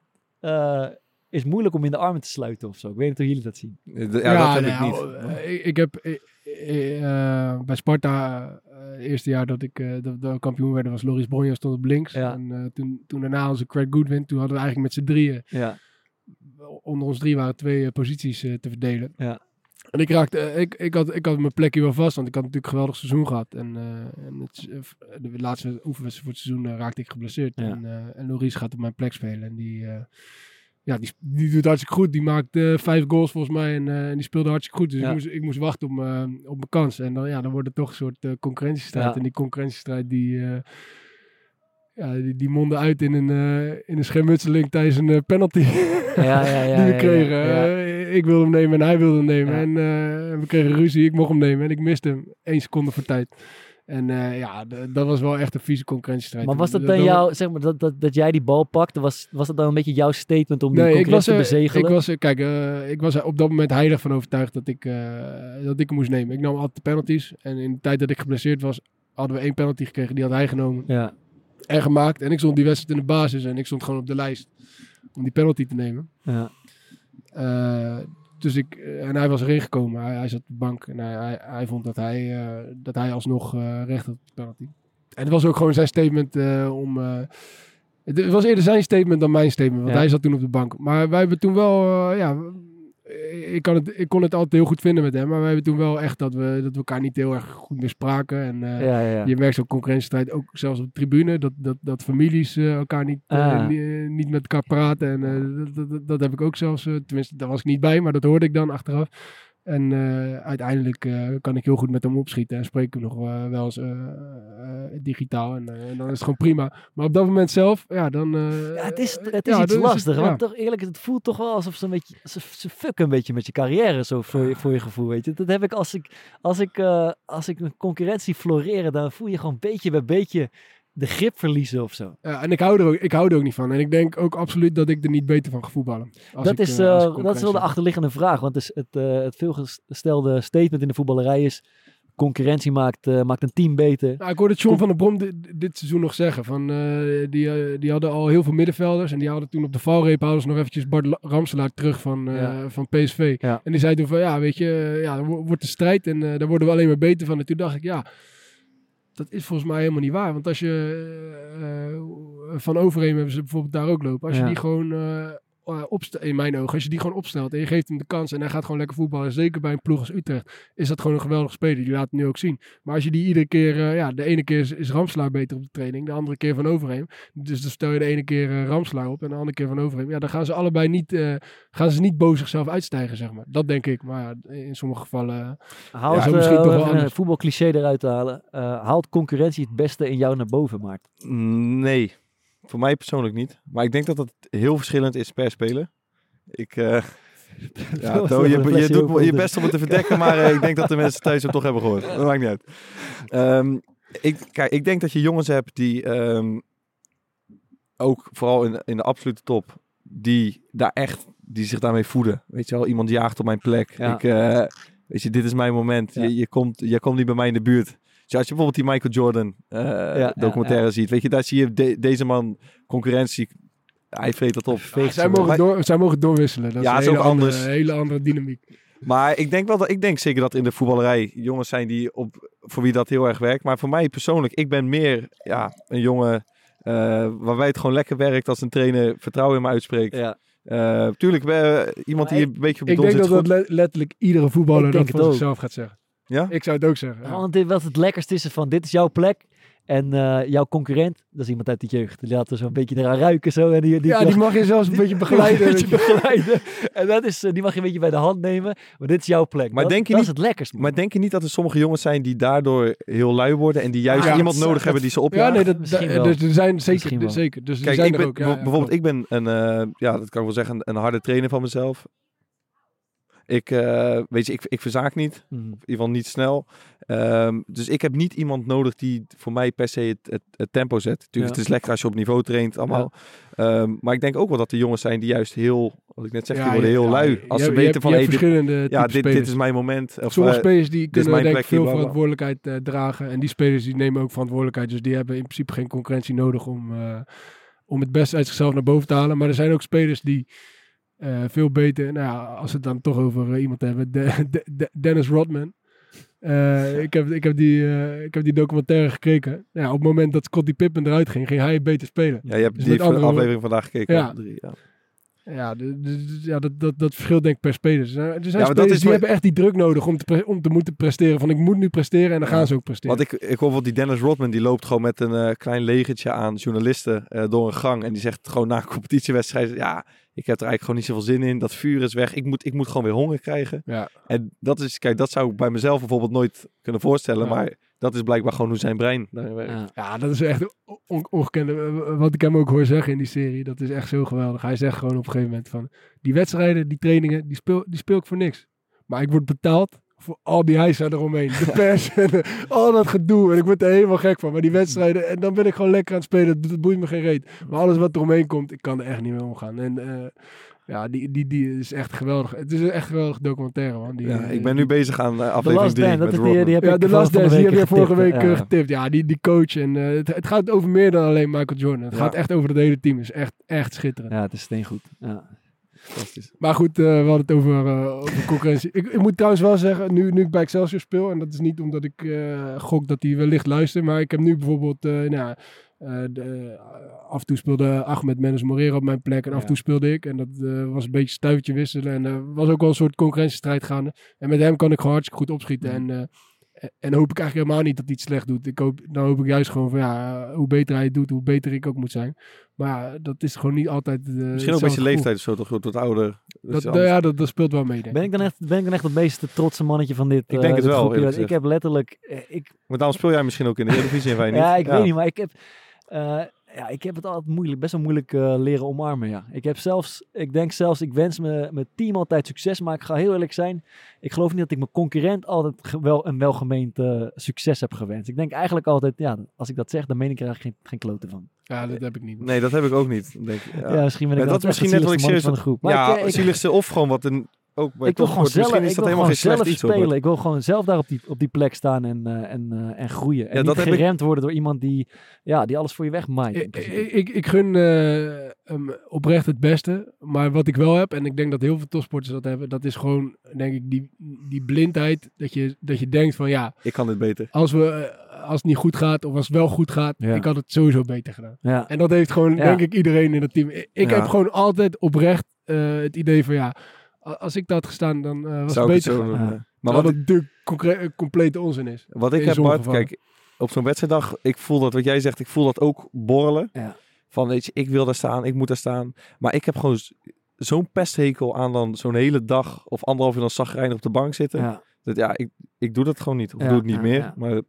is moeilijk om in de armen te sluiten of zo. Ik weet niet hoe jullie dat zien. Ja, dat heb ik nou, niet. eh, ik, ik heb eh, eh, eh, bij Sparta, eh, het eerste jaar dat ik eh, dat, dat we kampioen werden, was Loris Bonja stond op links. Ja. En eh, toen, toen daarna onze Craig Goodwin, toen hadden we eigenlijk met z'n drieën, Ja, onder ons drie waren twee eh, posities eh, te verdelen. Ja. En ik raakte, eh, ik, ik, had, ik had mijn plekje wel vast, want ik had natuurlijk een geweldig seizoen gehad. En, eh, en het, eh, de laatste oefenwedstrijd voor het seizoen eh, raakte ik geblesseerd. Ja. En, eh en Loris gaat op mijn plek spelen. En die, eh, ja, die, die doet hartstikke goed. Die maakt eh, vijf goals volgens mij en, eh, en die speelde hartstikke goed. Dus Ja. ik, moest, ik moest wachten op, mijn- op mijn kans. En dan, ja, dan wordt het toch een soort eh, concurrentiestrijd. Ja. En die concurrentiestrijd die... eh, ja, die, die mondde uit in een, eh, in een schermutseling tijdens een eh, penalty ja, ja. ja, [laughs] die we kregen. Eh, ik wilde hem nemen en hij wilde hem nemen. En eh, we kregen ruzie, ik mocht hem nemen en ik miste hem. één seconde voor tijd. En eh, ja, dat was wel echt een vieze concurrentiestrijd. Maar was dat dan was- jou, zeg maar, dat, dat, dat jij die bal pakte, was, was dat dan een beetje jouw statement om die Nee, concurrentie te bezegelen? ik was, kijk, eh, ik was op dat moment heilig van overtuigd dat ik, eh, dat ik hem moest nemen. Ik nam altijd de penalties. En in de tijd dat ik geblesseerd was, hadden we één penalty gekregen. Die had hij genomen Ja, en gemaakt. En ik stond die wedstrijd in de basis en ik stond gewoon op de lijst om die penalty te nemen. ja, dus ik, eh, en hij was erin gekomen. Hij, hij zat op de bank en hij, hij, hij vond dat hij, eh, dat hij alsnog eh, recht had op de penalty. En het was ook gewoon zijn statement om... het, was eerder zijn statement dan mijn statement, want Ja. hij zat toen op de bank. Maar wij hebben toen wel, ja, ik, kan het, ik kon het altijd heel goed vinden met hem, maar wij hebben toen wel echt dat we, dat we elkaar niet heel erg goed meer spraken. En eh, ja, ja, ja. je merkt zo'n concurrentiestrijd ook zelfs op de tribune, dat, dat, dat families eh, elkaar niet, eh, Ah. ni- niet met elkaar praten. En eh, dat, dat, dat heb ik ook zelfs, eh, tenminste daar was ik niet bij, maar dat hoorde ik dan achteraf. En eh, uiteindelijk eh, kan ik heel goed met hem opschieten en spreek ik nog eh, wel eens digitaal. En, en dan is het gewoon prima. Maar op dat moment zelf, ja, dan... Ja, het is, het is ja, iets lastig, het- want ja. toch eerlijk, het voelt toch wel alsof ze een beetje, ze, ze fucken een beetje met je carrière, zo voor je, voor je gevoel, weet je. Dat heb ik als ik, als ik, als ik een concurrentie floreren, dan voel je gewoon beetje bij beetje de grip verliezen of zo. Ja, en ik hou, er ook, ik hou er ook niet van. En ik denk ook absoluut dat ik er niet beter van ga voetballen. Als dat, ik, is, als ik dat is wel de achterliggende vraag, want het, het, eh, het veelgestelde statement in de voetballerij is, concurrentie maakt, maakt een team beter. Nou, ik hoorde John van der Brom dit, dit seizoen nog zeggen. Van, die, die hadden al heel veel middenvelders. En die hadden toen op de valreep hadden ze nog eventjes Bart La- Ramselaar terug van, Ja. van PSV. Ja. En die zei toen van, ja, weet je, ja, dan wo- wordt de strijd en daar worden we alleen maar beter van. En toen dacht ik, ja, dat is volgens mij helemaal niet waar. Want als je eh, eh, van Overheem hebben ze bijvoorbeeld daar ook lopen. Als je die gewoon eh, opstelt, in mijn ogen, als je die gewoon opstelt en je geeft hem de kans en hij gaat gewoon lekker voetballen. Zeker bij een ploeg als Utrecht is dat gewoon een geweldig speler. Die laat het nu ook zien. Maar als je die iedere keer, eh, ja, de ene keer is, is Ramslaar beter op de training, de andere keer van Overheem. Dus dan stel je de ene keer eh, Ramslaar op en de andere keer van Overheem. Ja, dan gaan ze allebei niet, eh, gaan ze niet boven zichzelf uitstijgen, zeg maar. Dat denk ik. Maar ja, in sommige gevallen... Haalt, zo misschien toch om wel even een anders. voetbalcliché eruit te halen, eh, haalt concurrentie het beste in jou naar boven, Maart? Nee, voor mij persoonlijk niet. Maar ik denk dat dat heel verschillend is per speler. Ik, eh, [laughs] ja, To, je, je doet je best om het te verdekken, maar eh, ik denk dat de [laughs] mensen thuis het toch hebben gehoord. Dat maakt niet uit. Ehm, ik, kijk, ik denk dat je jongens hebt die ehm, ook vooral in, in de absolute top, die daar echt, die zich daarmee voeden. Weet je wel, iemand jaagt op mijn plek. Ja. Ik, eh, weet je, dit is mijn moment. Ja. Je, je, komt, je komt niet bij mij in de buurt. Dus als je bijvoorbeeld die Michael Jordan eh, ja, documentaire ziet, weet je, daar zie je de- deze man concurrentie. Hij vreet dat op. Veegt zij, ze mogen door, zij mogen doorwisselen. Dat Ja, is is een ook hele andere, hele andere dynamiek. Maar ik denk wel dat ik denk zeker dat in de voetballerij jongens zijn die op voor wie dat heel erg werkt. Maar voor mij persoonlijk, ik ben meer ja, een jongen eh, waarbij het gewoon lekker werkt als een trainer vertrouwen in me uitspreekt. Ja. Eh, tuurlijk, iemand die een beetje op Ik denk zit. dat dat letterlijk iedere voetballer Ik dat ook. zichzelf gaat zeggen. Ja? Ik zou het ook zeggen. ja. Ja, want dit, wat het lekkerste is van dit is jouw plek. En eh, jouw concurrent, dat is iemand uit de jeugd. Die laat er zo'n beetje eraan ruiken zo. En die, die ja, die [laughs] mag je zelfs een beetje begeleiden. Een beetje je. begeleiden. En dat is, eh, die mag je een beetje bij de hand nemen. Maar dit is jouw plek. Maar dat, denk je dat niet- is het lekkerst. man. Maar denk je niet dat er sommige jongens zijn die daardoor heel lui worden en die juist Ja, iemand dat- nodig dat- hebben die ze Ja, opjagen? nee, dat, Misschien da- wel. dus er zijn zeker, zeker. Dus Kijk, zijn ik er ben, ook. Ja, bijvo- ja, bijvoorbeeld, ik ben een, eh, ja, dat kan ik wel zeggen, een harde trainer van mezelf. Ik, eh, weet je, ik, ik verzaak niet. Mhm. In ieder geval niet snel. Ehm, dus ik heb niet iemand nodig die voor mij per se het, het, het tempo zet. Natuurlijk, Ja. het is lekker als je op niveau traint allemaal. Ehm, maar ik denk ook wel dat de jongens zijn die juist heel, wat ik net zeg, die worden heel lui. Als ze weten van, hey, dit, ja, dit, dit is mijn moment. Of, Sommige eh, spelers die kunnen denk plekje, veel verantwoordelijkheid eh, dragen. En die spelers die nemen ook verantwoordelijkheid. Dus die hebben in principe geen concurrentie nodig om, om het beste uit zichzelf naar boven te halen. Maar er zijn ook spelers die eh, veel beter... Nou ja, als we het dan toch over eh, iemand hebben. De, de- de- Dennis Rodman. Eh, [laughs] ik, heb, ik, heb die, ik heb die documentaire gekeken. Nou ja, op het moment dat Scottie Pippen eruit ging, ging hij beter spelen. ja, je hebt Dus die andere aflevering vandaag gekeken. Ja. Drie, ja. Ja, ja dat, dat, dat verschilt denk ik per speler. Er zijn, er zijn maar dat spelers is die hebben echt die druk nodig om te, om te moeten presteren. Van ik moet nu presteren en dan Ja. gaan ze ook presteren. Want ik, ik hoor wel die Dennis Rodman, die loopt gewoon met een klein legertje aan journalisten door een gang. En die zegt gewoon na een competitiewedstrijd, ja, ik heb er eigenlijk gewoon niet zoveel zin in. Dat vuur is weg. Ik moet, ik moet gewoon weer honger krijgen. Ja. En dat is, kijk, dat zou ik bij mezelf bijvoorbeeld nooit kunnen voorstellen. Ja. Maar dat is blijkbaar gewoon hoe zijn brein daarin werkt. Ja. Ja, dat is echt on- ongekende. Wat ik hem ook hoor zeggen in die serie, dat is echt zo geweldig. Hij zegt gewoon op een gegeven moment van, die wedstrijden, die trainingen, die speel, die speel ik voor niks. Maar ik word betaald voor al die hijsa eromheen. De [laughs] pers en eh, al dat gedoe. En ik word er helemaal gek van. Maar die wedstrijden, en dan ben ik gewoon lekker aan het spelen. Dat boeit me geen reet. Maar alles wat eromheen komt, ik kan er echt niet mee omgaan. En eh, ja, die, die, die is echt geweldig. Het is een echt geweldig documentaire, man. Die, Ja, eh, ik ben nu bezig aan eh, aflevering Last 3 Dance, met die, die heb ja, de Last Dance, die heb je vorige week getipt, eh, ja. getipt. Ja, die, die coach. En, eh, het, het gaat over meer dan alleen Michael Jordan. Het Ja. gaat echt over het hele team. Het is echt, echt schitterend. Ja, het is steengoed. Ja. Fantastisch. Maar goed, eh, we hadden het over, eh, over concurrentie. ik, ik moet trouwens wel zeggen, nu, nu ik bij Excelsior speel, en dat is niet omdat ik eh, gok dat hij wellicht luistert, maar ik heb nu bijvoorbeeld, nou, ja, de, af en toe speelde Ahmed Mendes Morera op mijn plek en af en Ja. toe speelde ik. En dat was een beetje stuivertje wisselen en er was ook wel een soort concurrentiestrijd gaande. En met hem kan ik gewoon hartstikke goed opschieten. En, en- en hoop ik eigenlijk helemaal niet dat hij het slecht doet. Ik hoop, dan hoop ik juist gewoon van ja, eh, hoe beter hij het doet, hoe beter ik ook moet zijn. Maar ja, dat is gewoon niet altijd. eh, Misschien ook met je leeftijd of zo, toch wat ouder. Dat, ja, dat, dat speelt wel mee. Denk Ben ik dan echt, ben ik dan echt het meest trotse mannetje van dit? Ik eh, denk het dit wel, Ik heb letterlijk, eh, ik, Maar daarom speel jij misschien ook in de Eredivisie en wij niet. ja, ik weet niet, maar ik heb, eh, ja, ik heb het altijd moeilijk, best wel moeilijk eh, leren omarmen. Ja. Ik heb zelfs, ik denk zelfs, ik wens me, mijn team altijd succes, maar ik ga heel eerlijk zijn, ik geloof niet dat ik mijn concurrent altijd wel een welgemeend eh, succes heb gewenst. Ik denk eigenlijk altijd, ja, als ik dat zeg, dan meen ik er eigenlijk geen, geen kloten van. Ja, dat heb ik niet. Nee, dat heb ik ook niet. Denk ik. Ja, Ja. misschien ben ik Ja, dat misschien net wat ik serieus van de groep. Maar ja, ik, eh, ik, zieligste of gewoon wat een... Ook bij ik wil gewoon zelf, Misschien ik is dat wil helemaal gewoon geen slecht iets. spelen. Ik wil gewoon zelf daar op die, op die plek staan en, eh, en, eh, en groeien. En Ja, dat niet ik- geremd worden door iemand die, ja, die alles voor je wegmaait. in Ik, principe. ik, ik, ik gun eh, hem oprecht het beste. Maar wat ik wel heb, en ik denk dat heel veel topsporters dat hebben, dat is gewoon, denk ik, die, die blindheid. Dat je, dat je denkt van ja, Ik kan dit beter. als, we, als het niet goed gaat of als het wel goed gaat, Ja. ik had het sowieso beter gedaan. ja. En dat heeft gewoon, Ja. denk ik, iedereen in het team. Ik, heb gewoon altijd oprecht eh, het idee van ja, als ik dat had gestaan, dan eh, was Zou ik het beter. Maar wat het natuurlijk concre- eh, complete onzin is. wat ik heb, Bart, gevallen. kijk, op zo'n wedstrijddag, ik voel dat wat jij zegt, ik voel dat ook borrelen. Ja. Van, weet je, ik wil daar staan, ik moet daar staan. Maar ik heb gewoon zo'n pesthekel aan dan zo'n hele dag of anderhalf uur dan zagrijnig op de bank zitten. Ja. Dat, ja, ik, ik doe dat gewoon niet. Of Ja, doe het niet ja, meer. ja. Maar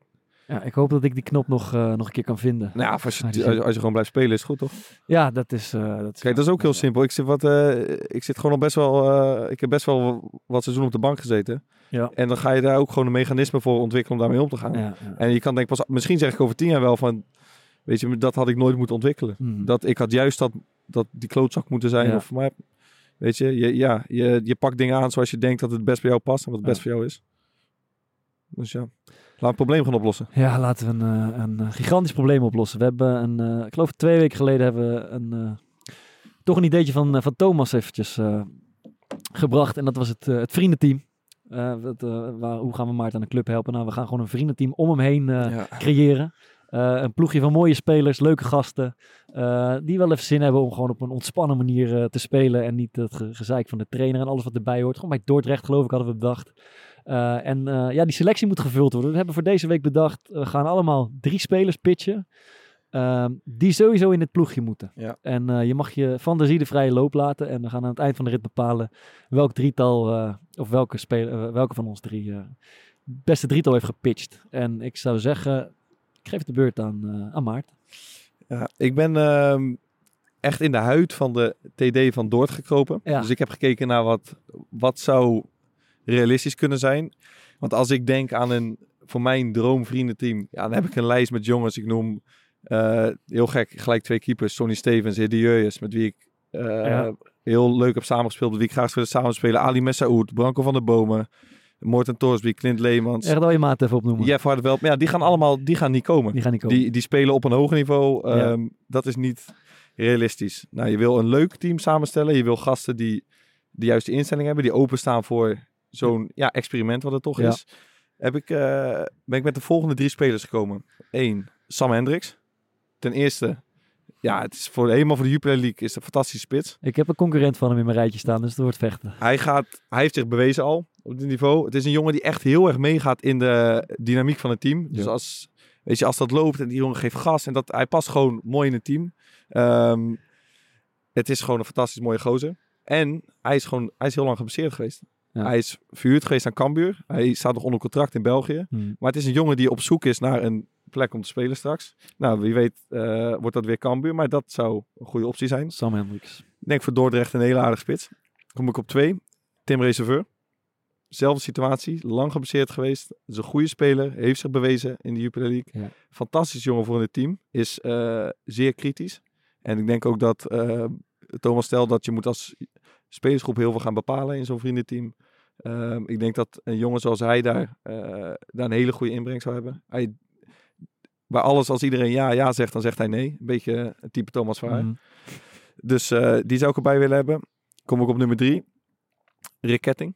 ja, ik hoop dat ik die knop nog, eh, nog een keer kan vinden. nou ja, als je, als, je- als je gewoon blijft spelen is goed, toch? Ja, dat is... eh, dat is Kijk, dat is ook heel simpel. Ik zit, wat, eh, ik zit gewoon al best wel... ik heb best wel wat seizoen op de bank gezeten. Ja. En dan ga je daar ook gewoon een mechanisme voor ontwikkelen om daarmee om te gaan. Ja, ja. En je kan denk pas... Misschien zeg ik over tien jaar wel van... Weet je, dat had ik nooit moeten ontwikkelen. Mhm. Dat ik had juist dat, dat die klootzak moeten zijn. Of, maar weet je, je, ja, je, je pakt dingen aan zoals je denkt dat het best bij jou past. En wat het best voor jou is. Dus ja, laat het probleem gaan oplossen. Ja, laten we een, eh, een eh, gigantisch probleem oplossen. We hebben een, eh, ik geloof twee weken geleden hebben we een, toch een ideetje van, van Thomas eventjes eh, gebracht. En dat was het, het vriendenteam. Waar, hoe gaan we Maarten aan de club helpen? Nou, we gaan gewoon een vriendenteam om hem heen ja. creëren. Een ploegje van mooie spelers, leuke gasten. die wel even zin hebben om gewoon op een ontspannen manier te spelen. En niet het ge- gezeik van de trainer en alles wat erbij hoort. Gewoon bij Dordrecht geloof ik hadden we bedacht. Eh, en eh, ja, die selectie moet gevuld worden. We hebben voor deze week bedacht, we gaan allemaal drie spelers pitchen. ehm, die sowieso in het ploegje moeten. Ja. En eh, je mag je fantasie de vrije loop laten. En we gaan aan het eind van de rit bepalen welk drietal, eh, of welke, speler, eh, welke van ons drie eh, beste drietal heeft gepitcht. En ik zou zeggen, ik geef de beurt aan, eh aan Maart. Ja, ik ben ehm, echt in de huid van de TD van Doord gekropen. Ja. Dus ik heb gekeken naar wat, wat zou realistisch kunnen zijn. Want als ik denk aan een, voor mijn droomvriendenteam, ja, dan heb ik een lijst met jongens. Ik noem eh, heel gek gelijk twee keepers, Sonny Stevens, Hidde Jurjes, met wie ik eh, Ja. heel leuk heb samengespeeld, met wie ik graag wil samenspelen. Ali Messaoud, Branko van der Bomen, Morten Torsby, Clint Leemans, Echt wel je maat even opnoemen. Jeff Hardeveld. Maar ja, die gaan allemaal, die gaan niet komen. Die gaan niet komen. Die, die spelen op een hoger niveau. Ja. Ehm, Dat is niet realistisch. Nou, je wil een leuk team samenstellen. Je wil gasten die de juiste instelling hebben. Die openstaan voor zo'n ja, experiment wat het toch Ja. is. Heb ik, eh, ben ik met de volgende drie spelers gekomen. Eén, Sam Hendricks. Ten eerste, ja, het is voor, helemaal voor de Jupiler League is een fantastische spits. Ik heb een concurrent van hem in mijn rijtje staan, dus het wordt vechten. Hij, gaat, hij heeft zich bewezen al op dit niveau. Het is een jongen die echt heel erg meegaat in de dynamiek van het team. Dus Ja. als, weet je, als dat loopt en die jongen geeft gas en dat, hij past gewoon mooi in het team. Ehm, het is gewoon een fantastisch mooie gozer. En hij is gewoon, hij is heel lang geblesseerd geweest. Ja. Hij is verhuurd geweest aan Cambuur. Hij staat nog onder contract in België. Hmm. Maar het is een jongen die op zoek is naar een plek om te spelen straks. Nou, wie weet eh, wordt dat weer Cambuur. Maar dat zou een goede optie zijn. Sam Hendricks. Ik denk voor Dordrecht een hele aardige spits. Kom ik op twee. Tim Reserveur. Zelfde situatie. Lang geblesseerd geweest. Is een goede speler. Heeft zich bewezen in de Jupiler League. Ja. Fantastisch jongen voor het team. Is eh, zeer kritisch. En ik denk ook dat eh, Thomas stelt dat je moet als spelersgroep heel veel gaan bepalen in zo'n vriendenteam. Ehm, ik denk dat een jongen zoals hij daar, eh, daar een hele goede inbreng zou hebben. Hij, bij alles, als iedereen ja, ja zegt, dan zegt hij nee. Een beetje het type Thomas Verhaar. Hmm. Dus eh, die zou ik erbij willen hebben. Kom ik op nummer drie. Rick Ketting.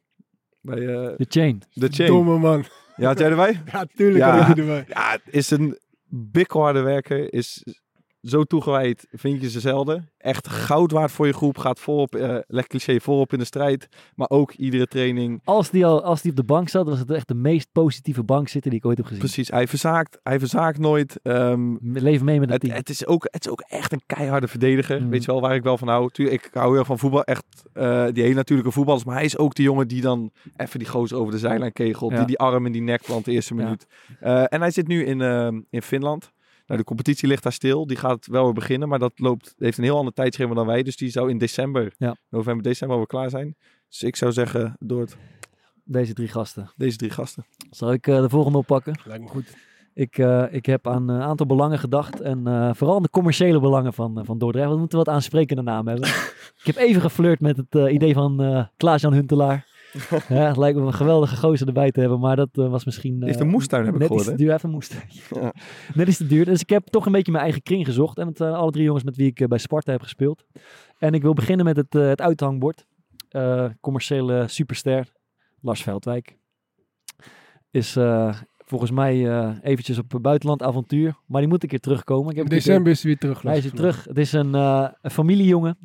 Bij eh, De chain. The Chain. Domme man. Ja, had jij erbij? Ja, tuurlijk Ja. had ik die erbij. Ja, het is een bikkelharde werker. Is zo toegewijd, vind je ze zelden. Echt goud waard voor je groep. Gaat eh leg cliché, voorop in de strijd. Maar ook iedere training. Als die, al, als die op de bank zat, was het echt de meest positieve bank zitten die ik ooit heb gezien. Precies, hij verzaakt, hij verzaakt nooit. Ehm, Leef mee met het team. het, is ook, het is ook echt een keiharde verdediger. Mhm. Weet je wel waar ik wel van hou? Ik hou heel erg van voetbal. Echt eh, die hele natuurlijke voetballers. Maar hij is ook die jongen die dan even die gozer over de zijlijn kegelt. Ja. Die die arm in die nek plant de eerste Ja. minuut. Eh, en hij zit nu in, ehm, in Finland. Nou, de competitie ligt daar stil. Die gaat wel weer beginnen. Maar dat loopt, heeft een heel ander tijdschema dan wij. Dus die zou in december, Ja. november, december wel weer klaar zijn. Dus ik zou zeggen, door het- Deze drie gasten. deze drie gasten. Zal ik eh, de volgende oppakken? Lijkt me goed. Ik, eh, ik heb aan een aantal belangen gedacht. En eh, vooral aan de commerciële belangen van, eh, van Dordrecht. We moeten wat aansprekende namen hebben. [laughs] ik heb even geflirt met het eh, idee van eh Klaas-Jan Huntelaar. [laughs] ja, het lijkt me een geweldige gozer erbij te hebben. Maar dat eh, was misschien... Heeft eh, een moestuin, heb ik Net gehoord. te hè? duur. Even moesten. [laughs] Ja. Net iets te duur. Dus ik heb toch een beetje mijn eigen kring gezocht. En het zijn alle drie jongens met wie ik eh, bij Sparta heb gespeeld. En ik wil beginnen met het, eh, het uithangbord. Eh, commerciële superster. Lars Veldwijk. Is eh, volgens mij eh, eventjes op buitenland avontuur. Maar die moet een keer terugkomen. Ik heb december is hij weer terug. hij is weer terug. Het is een, eh, een familiejongen.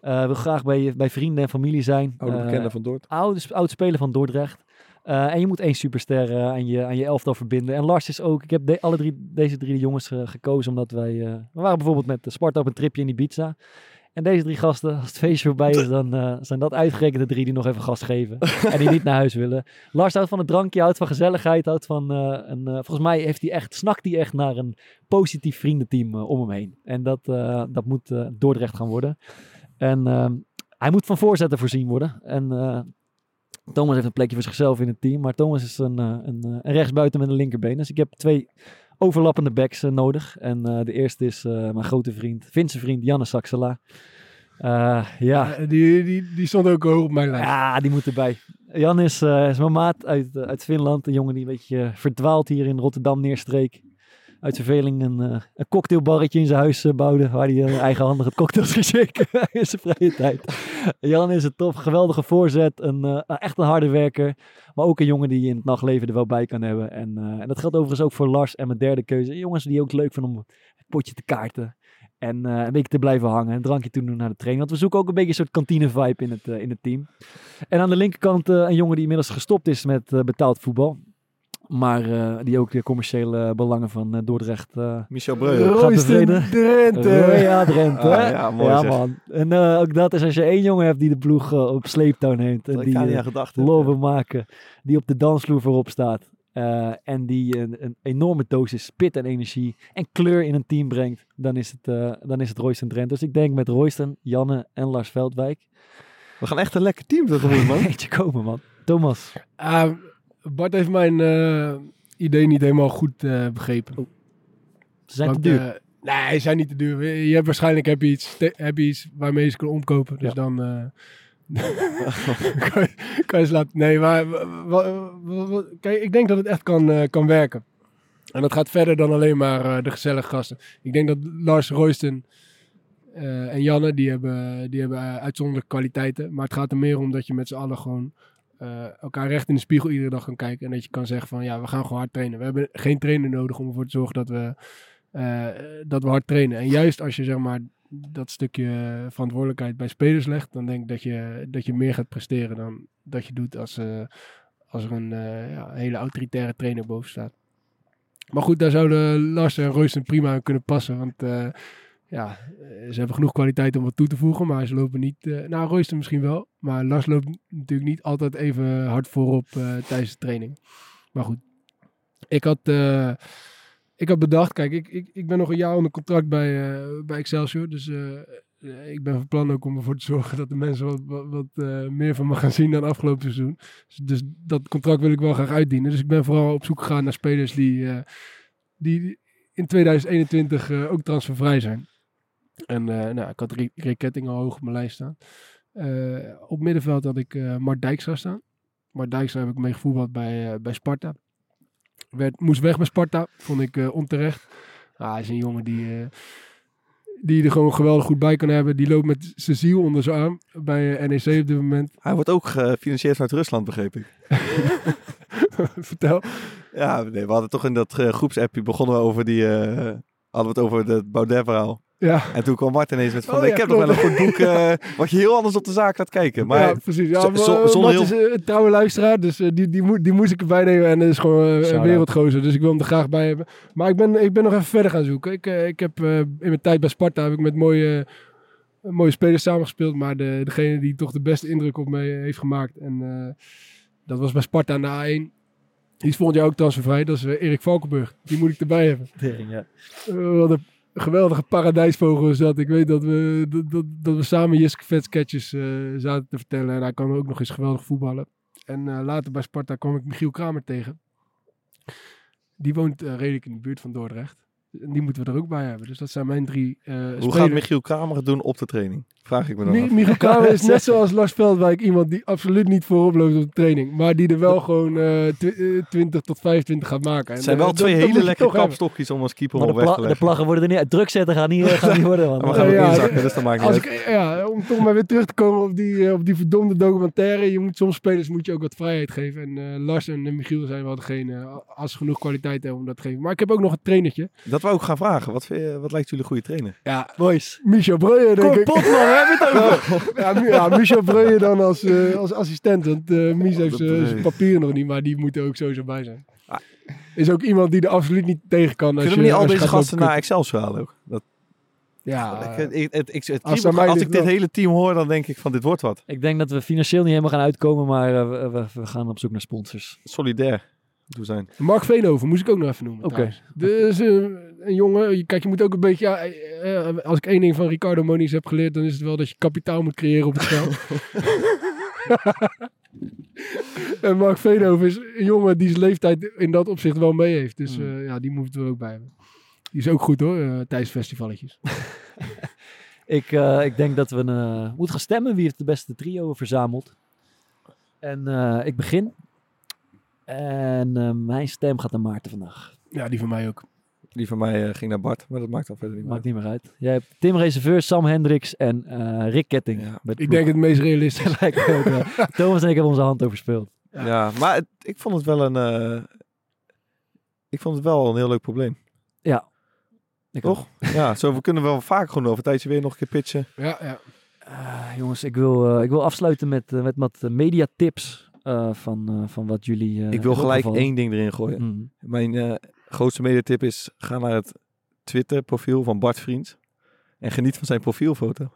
Eh wil graag bij, bij vrienden en familie zijn. Oude Eh, bekende van Dort. oud, oud speler van Dordrecht. Eh, en je moet één superster eh, aan, je, aan je elftal verbinden. En Lars is ook... Ik heb de- alle drie, deze drie jongens eh, gekozen omdat wij... eh, we waren bijvoorbeeld met de Sparta op een tripje in Ibiza. En deze drie gasten, als het feestje voorbij is, dan eh, zijn dat uitgerekend de drie die nog even gas geven. en die niet naar huis willen. Lars houdt van het drankje, houdt van gezelligheid, houdt van eh, een... eh, volgens mij heeft hij echt, snakt hij echt naar een positief vriendenteam om hem heen. En dat, dat moet Dordrecht gaan worden. En ehm, hij moet van voorzetten voorzien worden. En Thomas heeft een plekje voor zichzelf in het team. Maar Thomas is een, een, een rechtsbuiten met een linkerbeen. Dus ik heb twee overlappende backs eh, nodig. En eh, de eerste is eh, mijn grote vriend, Finse vriend Janne Saxela. Ja. Die, die, die stond ook hoog op mijn lijst. Ja, die moet erbij. Jan is, is mijn maat uit, uit Finland. Een jongen die een beetje verdwaald hier in Rotterdam neerstreek. Uit verveling een, eh, een cocktailbarretje in zijn huis eh, bouwde. Waar hij eh, eigenhandig het cocktails [laughs] ging shaken in zijn vrije tijd. Jan is een top, geweldige voorzet. Een, echt een harde werker. Maar ook een jongen die je in het nachtleven er wel bij kan hebben. En, en dat geldt overigens ook voor Lars en mijn derde keuze. Jongens die ook leuk vinden om het potje te kaarten. En een beetje te blijven hangen. Een drankje toe doen naar de training. Want we zoeken ook een beetje een soort kantine-vibe in het, in het team. En aan de linkerkant een jongen die inmiddels gestopt is met betaald voetbal. Maar eh, die ook de commerciële belangen van eh, Dordrecht eh Michel Breuer. gaat Royston. Drenthe. ja, Drenthe. Ah, ja, mooi ja, zeg. man. En eh, ook dat is als je één jongen hebt die de ploeg op sleeptouw neemt. En die loven maken. Die op de dansvloer voorop staat. eh, en die een, een enorme dosis spit en energie en kleur in een team brengt. Dan is het, eh dan is het Royston Drenthe. Dus ik denk met Royston, Janne en Lars Veldwijk. We gaan echt een lekker team tegemoet, man. [laughs] Eentje komen, man. Thomas. Ah, Bart heeft mijn eh, idee niet helemaal goed eh, begrepen. Ze zijn te duur. eh, nee, ze zijn niet te duur. Je hebt waarschijnlijk heb je iets, heb je iets waarmee je ze kunnen omkopen. Dus Ja. dan [laughs] [laughs] kan, je, kan je ze laten... Nee, maar kijk, ik denk dat het echt kan, kan werken. En dat gaat verder dan alleen maar de gezellige gasten. Ik denk dat Lars Royston eh, en Janne, die hebben, die hebben uitzonderlijke kwaliteiten. Maar het gaat er meer om dat je met z'n allen gewoon eh, elkaar recht in de spiegel iedere dag kan kijken. En dat je kan zeggen van ja, we gaan gewoon hard trainen. We hebben geen trainer nodig om ervoor te zorgen dat we, eh, dat we hard trainen. En juist als je zeg maar dat stukje verantwoordelijkheid bij spelers legt, dan denk ik dat je, dat je meer gaat presteren dan dat je doet als, eh, als er een ja, hele autoritaire trainer boven staat. Maar goed, daar zouden Lars en Royston prima aan kunnen passen. Want ja, eh, ze hebben genoeg kwaliteit om wat toe te voegen. Maar ze lopen niet... eh nou, Royston misschien wel. Maar Lars loopt natuurlijk niet altijd even hard voorop eh, tijdens de training. Maar goed. Ik had, ik had bedacht... Kijk, ik, ik, ik ben nog een jaar onder contract bij, bij Excelsior. Dus ik ben van plan ook om ervoor te zorgen dat de mensen wat, wat, meer van me gaan zien dan afgelopen seizoen. Dus, dus dat contract wil ik wel graag uitdienen. Dus ik ben vooral op zoek gegaan naar spelers die, die in 2021 eh, ook transfervrij zijn. En eh, nou, ik had Rick, al hoog op mijn lijst staan. Eh, op middenveld had ik eh Mart Dijkstra staan. Mart Dijkstra heb ik mee gevoetbald bij, bij Sparta. Werd, moest weg bij Sparta, vond ik onterecht. Ah, hij is een jongen die, die er gewoon geweldig goed bij kan hebben. Die loopt met zijn ziel onder zijn arm bij NEC op dit moment. Hij wordt ook gefinancierd vanuit Rusland, begreep ik. [laughs] Vertel. Ja, nee, we hadden toch in dat uh, groepsappje begonnen we over die... hadden we het over het Baudet-verhaal. Ja, En toen kwam Martin ineens met van... Oh, ik heb nog wel een goed boek... eh, wat je heel anders op de zaak gaat kijken. Maar ja precies. Ja, maar, eh, Mart is eh, een trouwe luisteraar, dus die, die, moet, die moest ik erbij nemen. En dat is gewoon een wereldgozer, dus ik wil hem er graag bij hebben. Maar ik ben, ik ben nog even verder gaan zoeken. Ik, ik heb eh, in mijn tijd bij Sparta heb ik met mooie, mooie spelers samengespeeld. Maar de, degene die toch de beste indruk op mij heeft gemaakt. En eh, dat was bij Sparta de A1. Die is volgend jaar ook transfervrij. Dat is Erik Valkenburg. Die moet ik erbij hebben. Ja. Wat een geweldige paradijsvogel is dat. Ik weet dat we, dat, dat, dat we samen Jiske Vet sketches eh, zaten te vertellen. En hij kan ook nog eens geweldig voetballen. En eh, later bij Sparta kwam ik Michiel Kramer tegen. Die woont eh, redelijk in de buurt van Dordrecht. En die moeten we er ook bij hebben. Dus dat zijn mijn drie hoe spelers. gaat Michiel Kramer het doen op de training? Vraag ik me dan af. Michiel Kramer is [laughs] net zoals Lars Veldwijk iemand die absoluut niet voorop loopt op de training. Maar die er wel gewoon eh, twi- eh, 20 tot 25 gaat maken. En, Het zijn eh, wel twee dat hele lekkere kapstokjes om als keeper Maar de, op weg te de leggen. plaggen worden er niet... Druk zetten gaat niet, eh, gaat niet worden. Want Maar we gaan Ja, ook ja, inzakken, dus dat maakt niet Als uit. ik, ja, om toch maar weer terug te komen op die, eh, op die verdomde documentaire. Je moet soms spelers moet je ook wat vrijheid geven. En eh, Lars en eh, Michiel zijn wel degene, eh, als ze genoeg kwaliteit hebben om dat te geven. Maar ik heb ook nog een trainertje. Dat wou ik gaan vragen. Wat, vind je- wat lijkt jullie een goede trainer? Ja, Boys. Michel Breuer denk ik. Potman, het over? Ja, ja, Michel Breuer dan als, eh, als assistent. Want eh Mies heeft de zijn papieren nog niet, maar die moet er ook sowieso bij zijn. Is ook iemand die er absoluut niet tegen kan. Als Kunnen je, we niet al deze gasten naar Excelsior halen ook? Dat. Ja, ik, ik, het, ik, het als team- als ik dit wel. hele team hoor, dan denk ik van dit wordt wat. Ik denk dat we financieel niet helemaal gaan uitkomen, maar eh, we gaan op zoek naar sponsors. Solidair. Toe zijn. Mark Veenhoven moest ik ook nog even noemen. Oké. Dus eh, een jongen, je- kijk, je moet ook een beetje. Ja, eh, eh, als ik één ding van Ricardo Moniz heb geleerd, dan is het wel dat je kapitaal moet creëren op het veld. [laughs] [laughs] en Mark Veenhoven is een jongen die zijn leeftijd in dat opzicht wel mee heeft. Dus eh, ja, die moeten we er ook bij hebben. Die is ook goed hoor, eh, tijdens festivalletjes. [laughs] Ik, eh, ik denk dat we eh, moeten gaan stemmen wie heeft de beste trio verzameld. En eh, ik begin. En eh, mijn stem gaat naar Maarten vandaag. Ja, die van mij ook. Die van mij eh, ging naar Bart, maar dat maakt dan verder niet meer Maakt niet meer uit. Jij hebt Tim Reserveur, Sam Hendricks en eh, Rick Ketting. Ja. Ik denk het meest realistisch. [laughs] Lijkt me ook. Thomas en ik hebben onze hand overspeeld. uit. Ja, maar het- ik vond het wel een... eh, ik vond het wel een heel leuk probleem. Ik Toch? Ja, zo we kunnen wel vaak gewoon over een tijdje weer nog een keer pitchen. Ja, ja. Jongens, ik wil, eh, ik wil afsluiten met, met wat mediatips eh, van, eh, van wat jullie. eh, ik wil gelijk opgevallen. één ding erin gooien. Mm. Mijn eh, grootste mediatip is, ga naar het Twitter profiel van Bart Vriend. En geniet van zijn profielfoto. [laughs]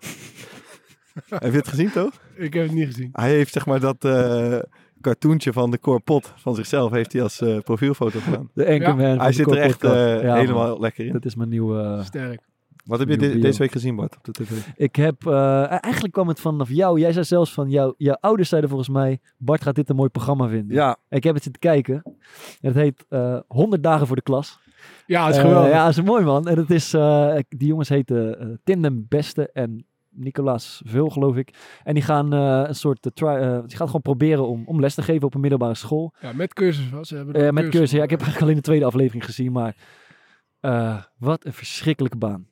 Heb je het gezien toch? Ik heb het niet gezien. Hij heeft zeg maar dat eh cartoontje van de Core Pot van zichzelf heeft hij als eh, profielfoto gedaan. De Anchorman. van Hij de zit er echt Ja, man. helemaal lekker in. Dat is mijn nieuwe... Sterk. Wat heb je de- deze week gezien, Bart, op de tv? Ik heb, eh, eigenlijk kwam het vanaf jou. Jij zei zelfs van, jou, jouw ouders zeiden volgens mij, Bart gaat dit een mooi programma vinden. Ja, Ik heb het zitten kijken. En het heet eh 100 dagen voor de klas. Ja, dat is Eh, geweldig. ja, dat is mooi man. En het is, eh, die jongens heten eh, Tim den Beste en Nicolaas Vul, geloof ik. En die gaan eh, een soort, eh, try, eh, die gaan gewoon proberen om, om les te geven op een middelbare school. Ja, met cursus was. Ze hebben Eh, met cursus. Ja, ik heb eigenlijk alleen de tweede aflevering gezien, maar eh, wat een verschrikkelijke baan.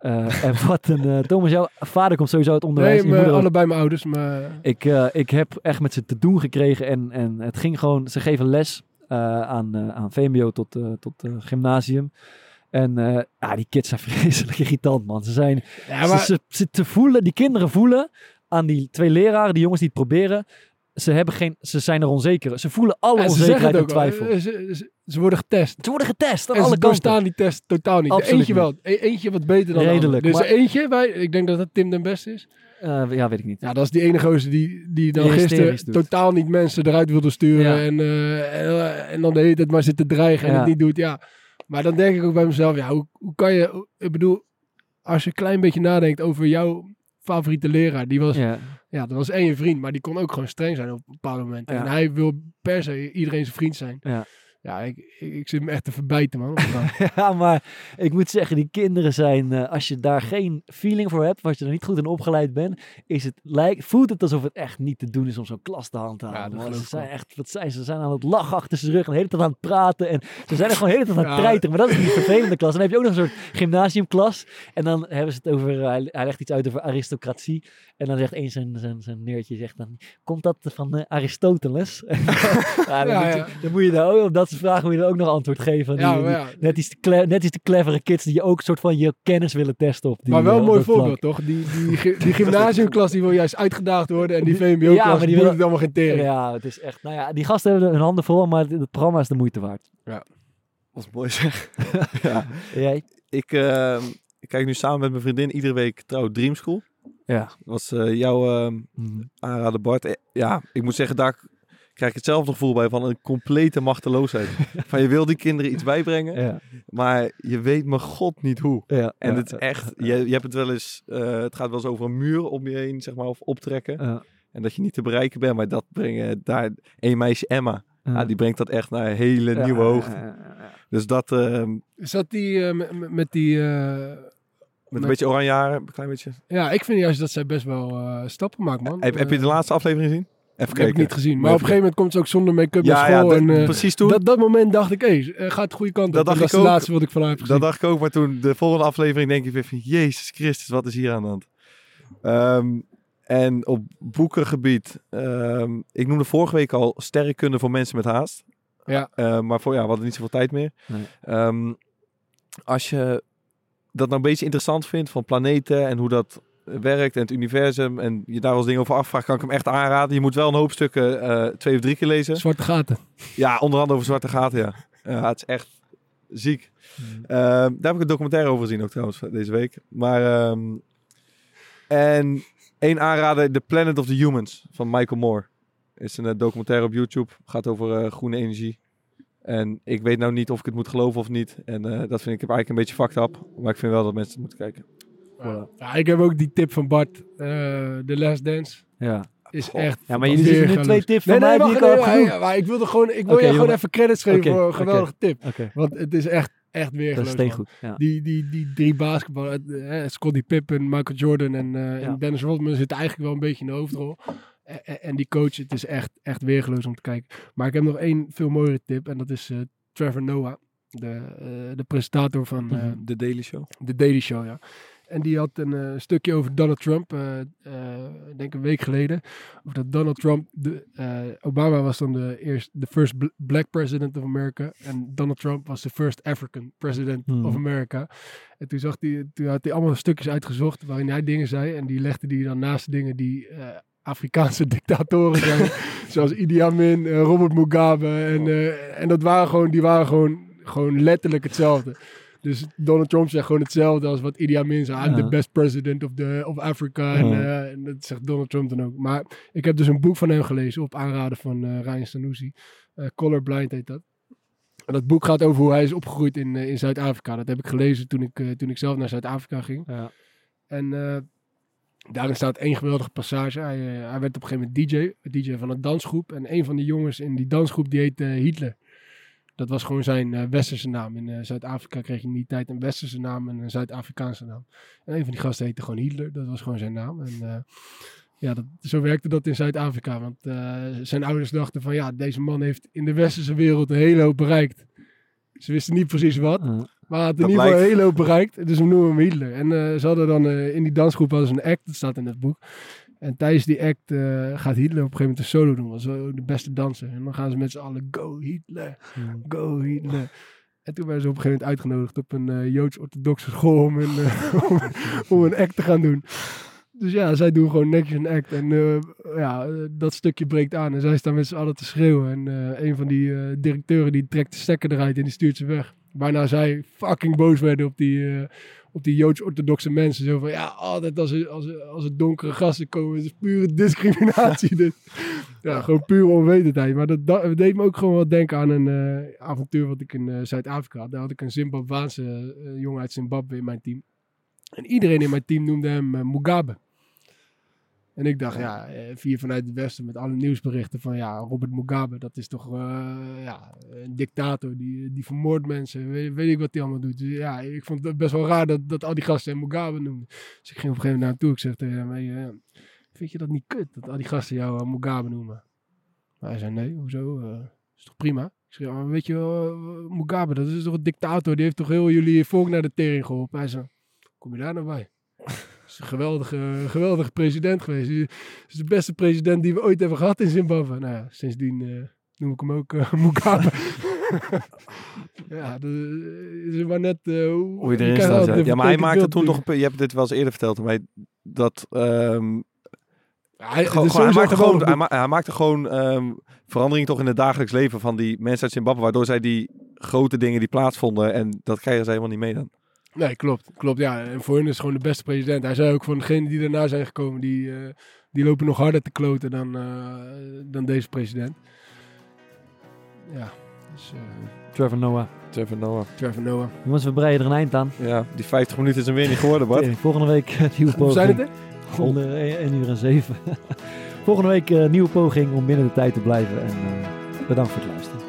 Eh, en wat een... eh, Thomas, jouw vader komt sowieso uit onderwijs. Nee, mijn- allebei mijn ouders. Maar Ik, eh, ik heb echt met ze te doen gekregen en, en het ging gewoon, ze geven les aan, aan VMBO tot, tot gymnasium. En ja, die kids zijn [laughs] vreselijk irritant, man. Ze zijn, ja, maar ze, ze, ze te voelen, die kinderen voelen aan die twee leraren, die jongens die het proberen. Ze, hebben geen, ze zijn er onzeker. Ze voelen alle en onzekerheid en wel. twijfel. Eh, Ze, ze, ze worden getest. Ze worden getest aan En alle ze kanten. doorstaan die test totaal niet. Absoluut eentje wel. E- eentje wat beter dan de Redelijk. Dus maar- eentje, bij, ik denk dat dat Tim den Beste is. Eh, ja, weet ik niet. Ja, dat is die ene gozer die, die dan Die gisteren totaal niet mensen eruit wilde sturen. Ja. En, eh, en, en dan de hele tijd maar zit te dreigen en Ja. het niet doet. Ja. Maar dan denk ik ook bij mezelf, ja, hoe, hoe kan je... Ik bedoel, als je een klein beetje nadenkt over jouw favoriete leraar. Die was, ja. Ja, dat was één je vriend, maar die kon ook gewoon streng zijn op een bepaald moment. En hij wil per se iedereen zijn vriend zijn. Ja. Ja, ik, ik, ik zit me echt te verbijten, man. [laughs] ja, maar ik moet zeggen, die kinderen zijn, eh, als je daar geen feeling voor hebt, als je er niet goed in opgeleid bent, is het, lijkt, voelt het alsof het echt niet te doen is om zo'n klas te handhaven. Ja, ze zijn echt, wat zijn ze? Zijn aan het lachen achter zijn rug en de hele tijd aan het praten en ze zijn er gewoon de hele tijd aan het Ja. treiteren. Maar dat is die vervelende klas. En dan heb je ook nog een soort gymnasiumklas en dan hebben ze het over, eh, hij, hij legt iets uit over aristocratie en dan zegt een zijn, zijn, zijn neertje, zegt dan, komt dat van eh, Aristoteles? [laughs] ja, dan, Ja, moet je, ja. dan moet je daar ook, op dat soort vragen moet je dan ook nog antwoord geven. ja, Die- maar die- ja. Net iets, te cle- net iets te clevere kids die je ook een soort van je kennis willen testen op die maar wel eh, een mooi dat voorbeeld, toch? Die, die, die, gymnasiumklas die wil juist uitgedaagd worden. En die VMBO-klas [laughs] Ja, maar die willen- het allemaal geen tering. Ja, het is echt, nou ja, die gasten hebben hun handen vol, maar het, het programma is de moeite waard. was mooi zeg. [laughs] ja. Jij? Ik, eh, ik kijk nu samen met mijn vriendin iedere week trouw Dream School. Ja. Dat was eh, jouw aanrader, Bart. Eh, Ja, ik moet zeggen, daar krijg ik het zelf nog gevoel bij van een complete machteloosheid. [laughs] van je wil die kinderen iets bijbrengen, Ja. maar je weet mijn god niet hoe. Ja. En ja, het is echt, je, je hebt het wel eens, eh, het gaat wel eens over een muur om je heen, zeg maar, of optrekken. ja, En dat je niet te bereiken bent, maar dat brengen daar, een meisje Emma, ja, die brengt dat echt naar een hele Ja, nieuwe hoogte. ja, ja, ja. Dus dat, eh, Is dat die met, die... eh, met Met- een beetje oranje haren, een klein beetje. ja, ik vind juist dat zij best wel eh, stappen maakt, man. Heb, heb je de Eh, laatste aflevering gezien? Even Ik heb kijken. het niet gezien. Maar op een even gegeven moment komt ze ook zonder make-up Ja, naar ja, school. dat- en, eh, precies toen. dat, dat moment dacht ik, hé, eh, gaat de goede kant op. Dat dacht En ik is laatste wat ik van haar heb gezien. Dat dacht ik ook, maar toen de volgende aflevering denk ik weer van... Jezus Christus, wat is hier aan de hand? Ehm, en op boekengebied... ehm, ik noemde vorige week al sterrenkunde voor mensen met haast. Ja. Eh, maar voor, ja, we hadden niet zoveel tijd meer. Nee. Ehm, als je dat nou een beetje interessant vindt van planeten en hoe dat werkt en het universum... en je daar eens dingen over afvraagt, kan ik hem echt aanraden. Je moet wel een hoop stukken eh, twee of drie keer lezen. Zwarte gaten. Ja, onder andere over zwarte gaten, ja. Ja, het is echt ziek. Mm. Ehm, daar heb ik een documentaire over gezien ook trouwens deze week. Maar, ehm, en één aanrader, The Planet of the Humans van Michael Moore. Is een eh, documentaire op YouTube. Gaat over eh, groene energie. En ik weet nou niet of ik het moet geloven of niet. En eh, dat vind ik eigenlijk een beetje fucked up. Maar ik vind wel dat mensen het moeten kijken. Ja, ik heb ook die tip van Bart. eh The Last Dance. Ja. Is echt ja, maar jullie zitten nu twee tips van Nee, mij die wacht, ik al nee, heb maar- ik wilde gewoon, ik wil je gewoon even credits geven voor een geweldige tip. Oké, Want het is echt, echt dat weergeloos. is man. goed. Ja. Die, die, die drie basketbal, eh, Scottie Pippen, Michael Jordan en, eh, Ja. en Dennis Rodman zitten eigenlijk wel een beetje in de hoofdrol. En, die coach, het is echt, echt weergeloos om te kijken. Maar ik heb nog één veel mooiere tip en dat is eh, Trevor Noah, de, eh, de presentator van eh, Mhm. The Daily Show. The Daily Show, ja. En die had een eh, stukje over Donald Trump, eh, eh, ik denk een week geleden. Over dat Donald Trump, de, eh, Obama was dan de eerste, de first bl- black president of America. En Donald Trump was de first African president Hmm. of America. En toen, zag hij, toen had hij allemaal stukjes uitgezocht waarin hij dingen zei. En die legde hij dan naast de dingen die eh, Afrikaanse dictatoren zijn. [laughs] zoals Idi Amin, eh, Robert Mugabe. En, eh, en dat waren gewoon, die waren gewoon, gewoon letterlijk hetzelfde. Dus Donald Trump zegt gewoon hetzelfde als wat Idi Amin zei. I'm Ja. the best president of, the, of Africa. En, eh, en dat zegt Donald Trump dan ook. Maar ik heb dus een boek van hem gelezen op aanraden van eh Ryan Sanusi. Colorblind heet dat. En dat boek gaat over hoe hij is opgegroeid in, in Zuid-Afrika. Dat heb ik gelezen toen ik, toen ik zelf naar Zuid-Afrika ging. Ja. En daarin staat één geweldige passage. Hij, eh, hij werd op een gegeven moment DJ, DJ van een dansgroep. En een van de jongens in die dansgroep die heette Hitler. Dat was gewoon zijn eh, westerse naam. In eh, Zuid-Afrika kreeg je in die tijd een westerse naam en een Zuid-Afrikaanse naam. En een van die gasten heette gewoon Hitler. Dat was gewoon zijn naam. En eh, ja, dat, zo werkte dat in Zuid-Afrika. Want eh, zijn ouders dachten van ja, deze man heeft in de westerse wereld een hele hoop bereikt. Ze wisten niet precies wat. Maar had in Dat ieder geval een blijkt. hele hoop bereikt. Dus we noemen hem Hitler. En eh, ze hadden dan eh, in die dansgroep hadden ze een act. Dat staat in het boek. En tijdens die act eh, gaat Hitler op een gegeven moment een solo doen. Was zo de beste danser. En dan gaan ze met z'n allen go Hitler, go Hitler. En toen werden ze op een gegeven moment uitgenodigd op een Joods-orthodoxe school om een, [laughs] om, om een act te gaan doen. Dus ja, zij doen gewoon netjes een act. En eh, ja, dat stukje breekt aan. En zij staan met z'n allen te schreeuwen. En eh, een van die eh, directeuren die trekt de stekker eruit en die stuurt ze weg. Waarna zij fucking boos werden op die, op die Joods-orthodoxe mensen. Zo van, ja, altijd als als als er donkere gasten komen, het is pure discriminatie. [laughs] dit. Ja, gewoon pure onwetendheid. Maar dat, dat deed me ook gewoon wel denken aan een avontuur wat ik in Zuid-Afrika had. Daar had ik een Zimbabwaanse jongen uit Zimbabwe in mijn team. En iedereen in mijn team noemde hem Mugabe. En ik dacht, ja, eh, via vanuit het Westen met alle nieuwsberichten van ja, Robert Mugabe, dat is toch eh, ja, een dictator, die, die vermoordt mensen, weet, weet ik wat hij allemaal doet. Dus ja, ik vond het best wel raar dat, dat al die gasten hem Mugabe noemden. Dus ik ging op een gegeven moment naar hem toe, ik zeg tegen hem, hey, eh, vind je dat niet kut, dat al die gasten jou Mugabe noemen? Maar hij zei, nee, hoezo, Eh, is toch prima? Ik zeg, maar weet je wel, Mugabe, dat is toch een dictator, die heeft toch heel jullie volk naar de tering geholpen? Hij zei, kom je daar nou bij? Is een geweldige, geweldige president geweest. Hij is de beste president die we ooit hebben gehad in Zimbabwe. Nou ja, sindsdien eh, noem ik hem ook eh, [laughs] Mugabe. [laughs] ja, dat is maar net eh, hoe, Hoe je erin staat. Ja. maar hij maakte toen nog... een- Je hebt dit wel eens eerder verteld mij. Dat... ehm, hij, Gewoon, hij, maakte gewoon, hij, boek. ma- hij maakte gewoon verandering toch in het dagelijks leven van die mensen uit Zimbabwe. Waardoor zij die grote dingen die plaatsvonden. En dat krijgen ze helemaal niet mee dan. Nee, klopt. Klopt, ja. En voor hen is het gewoon de beste president. Hij zei ook van degenen die daarna zijn gekomen, die, eh, die lopen nog harder te kloten dan, eh, dan deze president. Ja, dus eh, Trevor Noah. Trevor Noah. Trevor Noah. Jongens, we breien er een eind aan. Ja, die 50 minuten is hem weer niet geworden, Bart. Volgende week nieuwe Hoe zijn poging. het er? Onder 1 uur en 7. [laughs] Volgende week eh, nieuwe poging om binnen de tijd te blijven. En eh, bedankt voor het luisteren.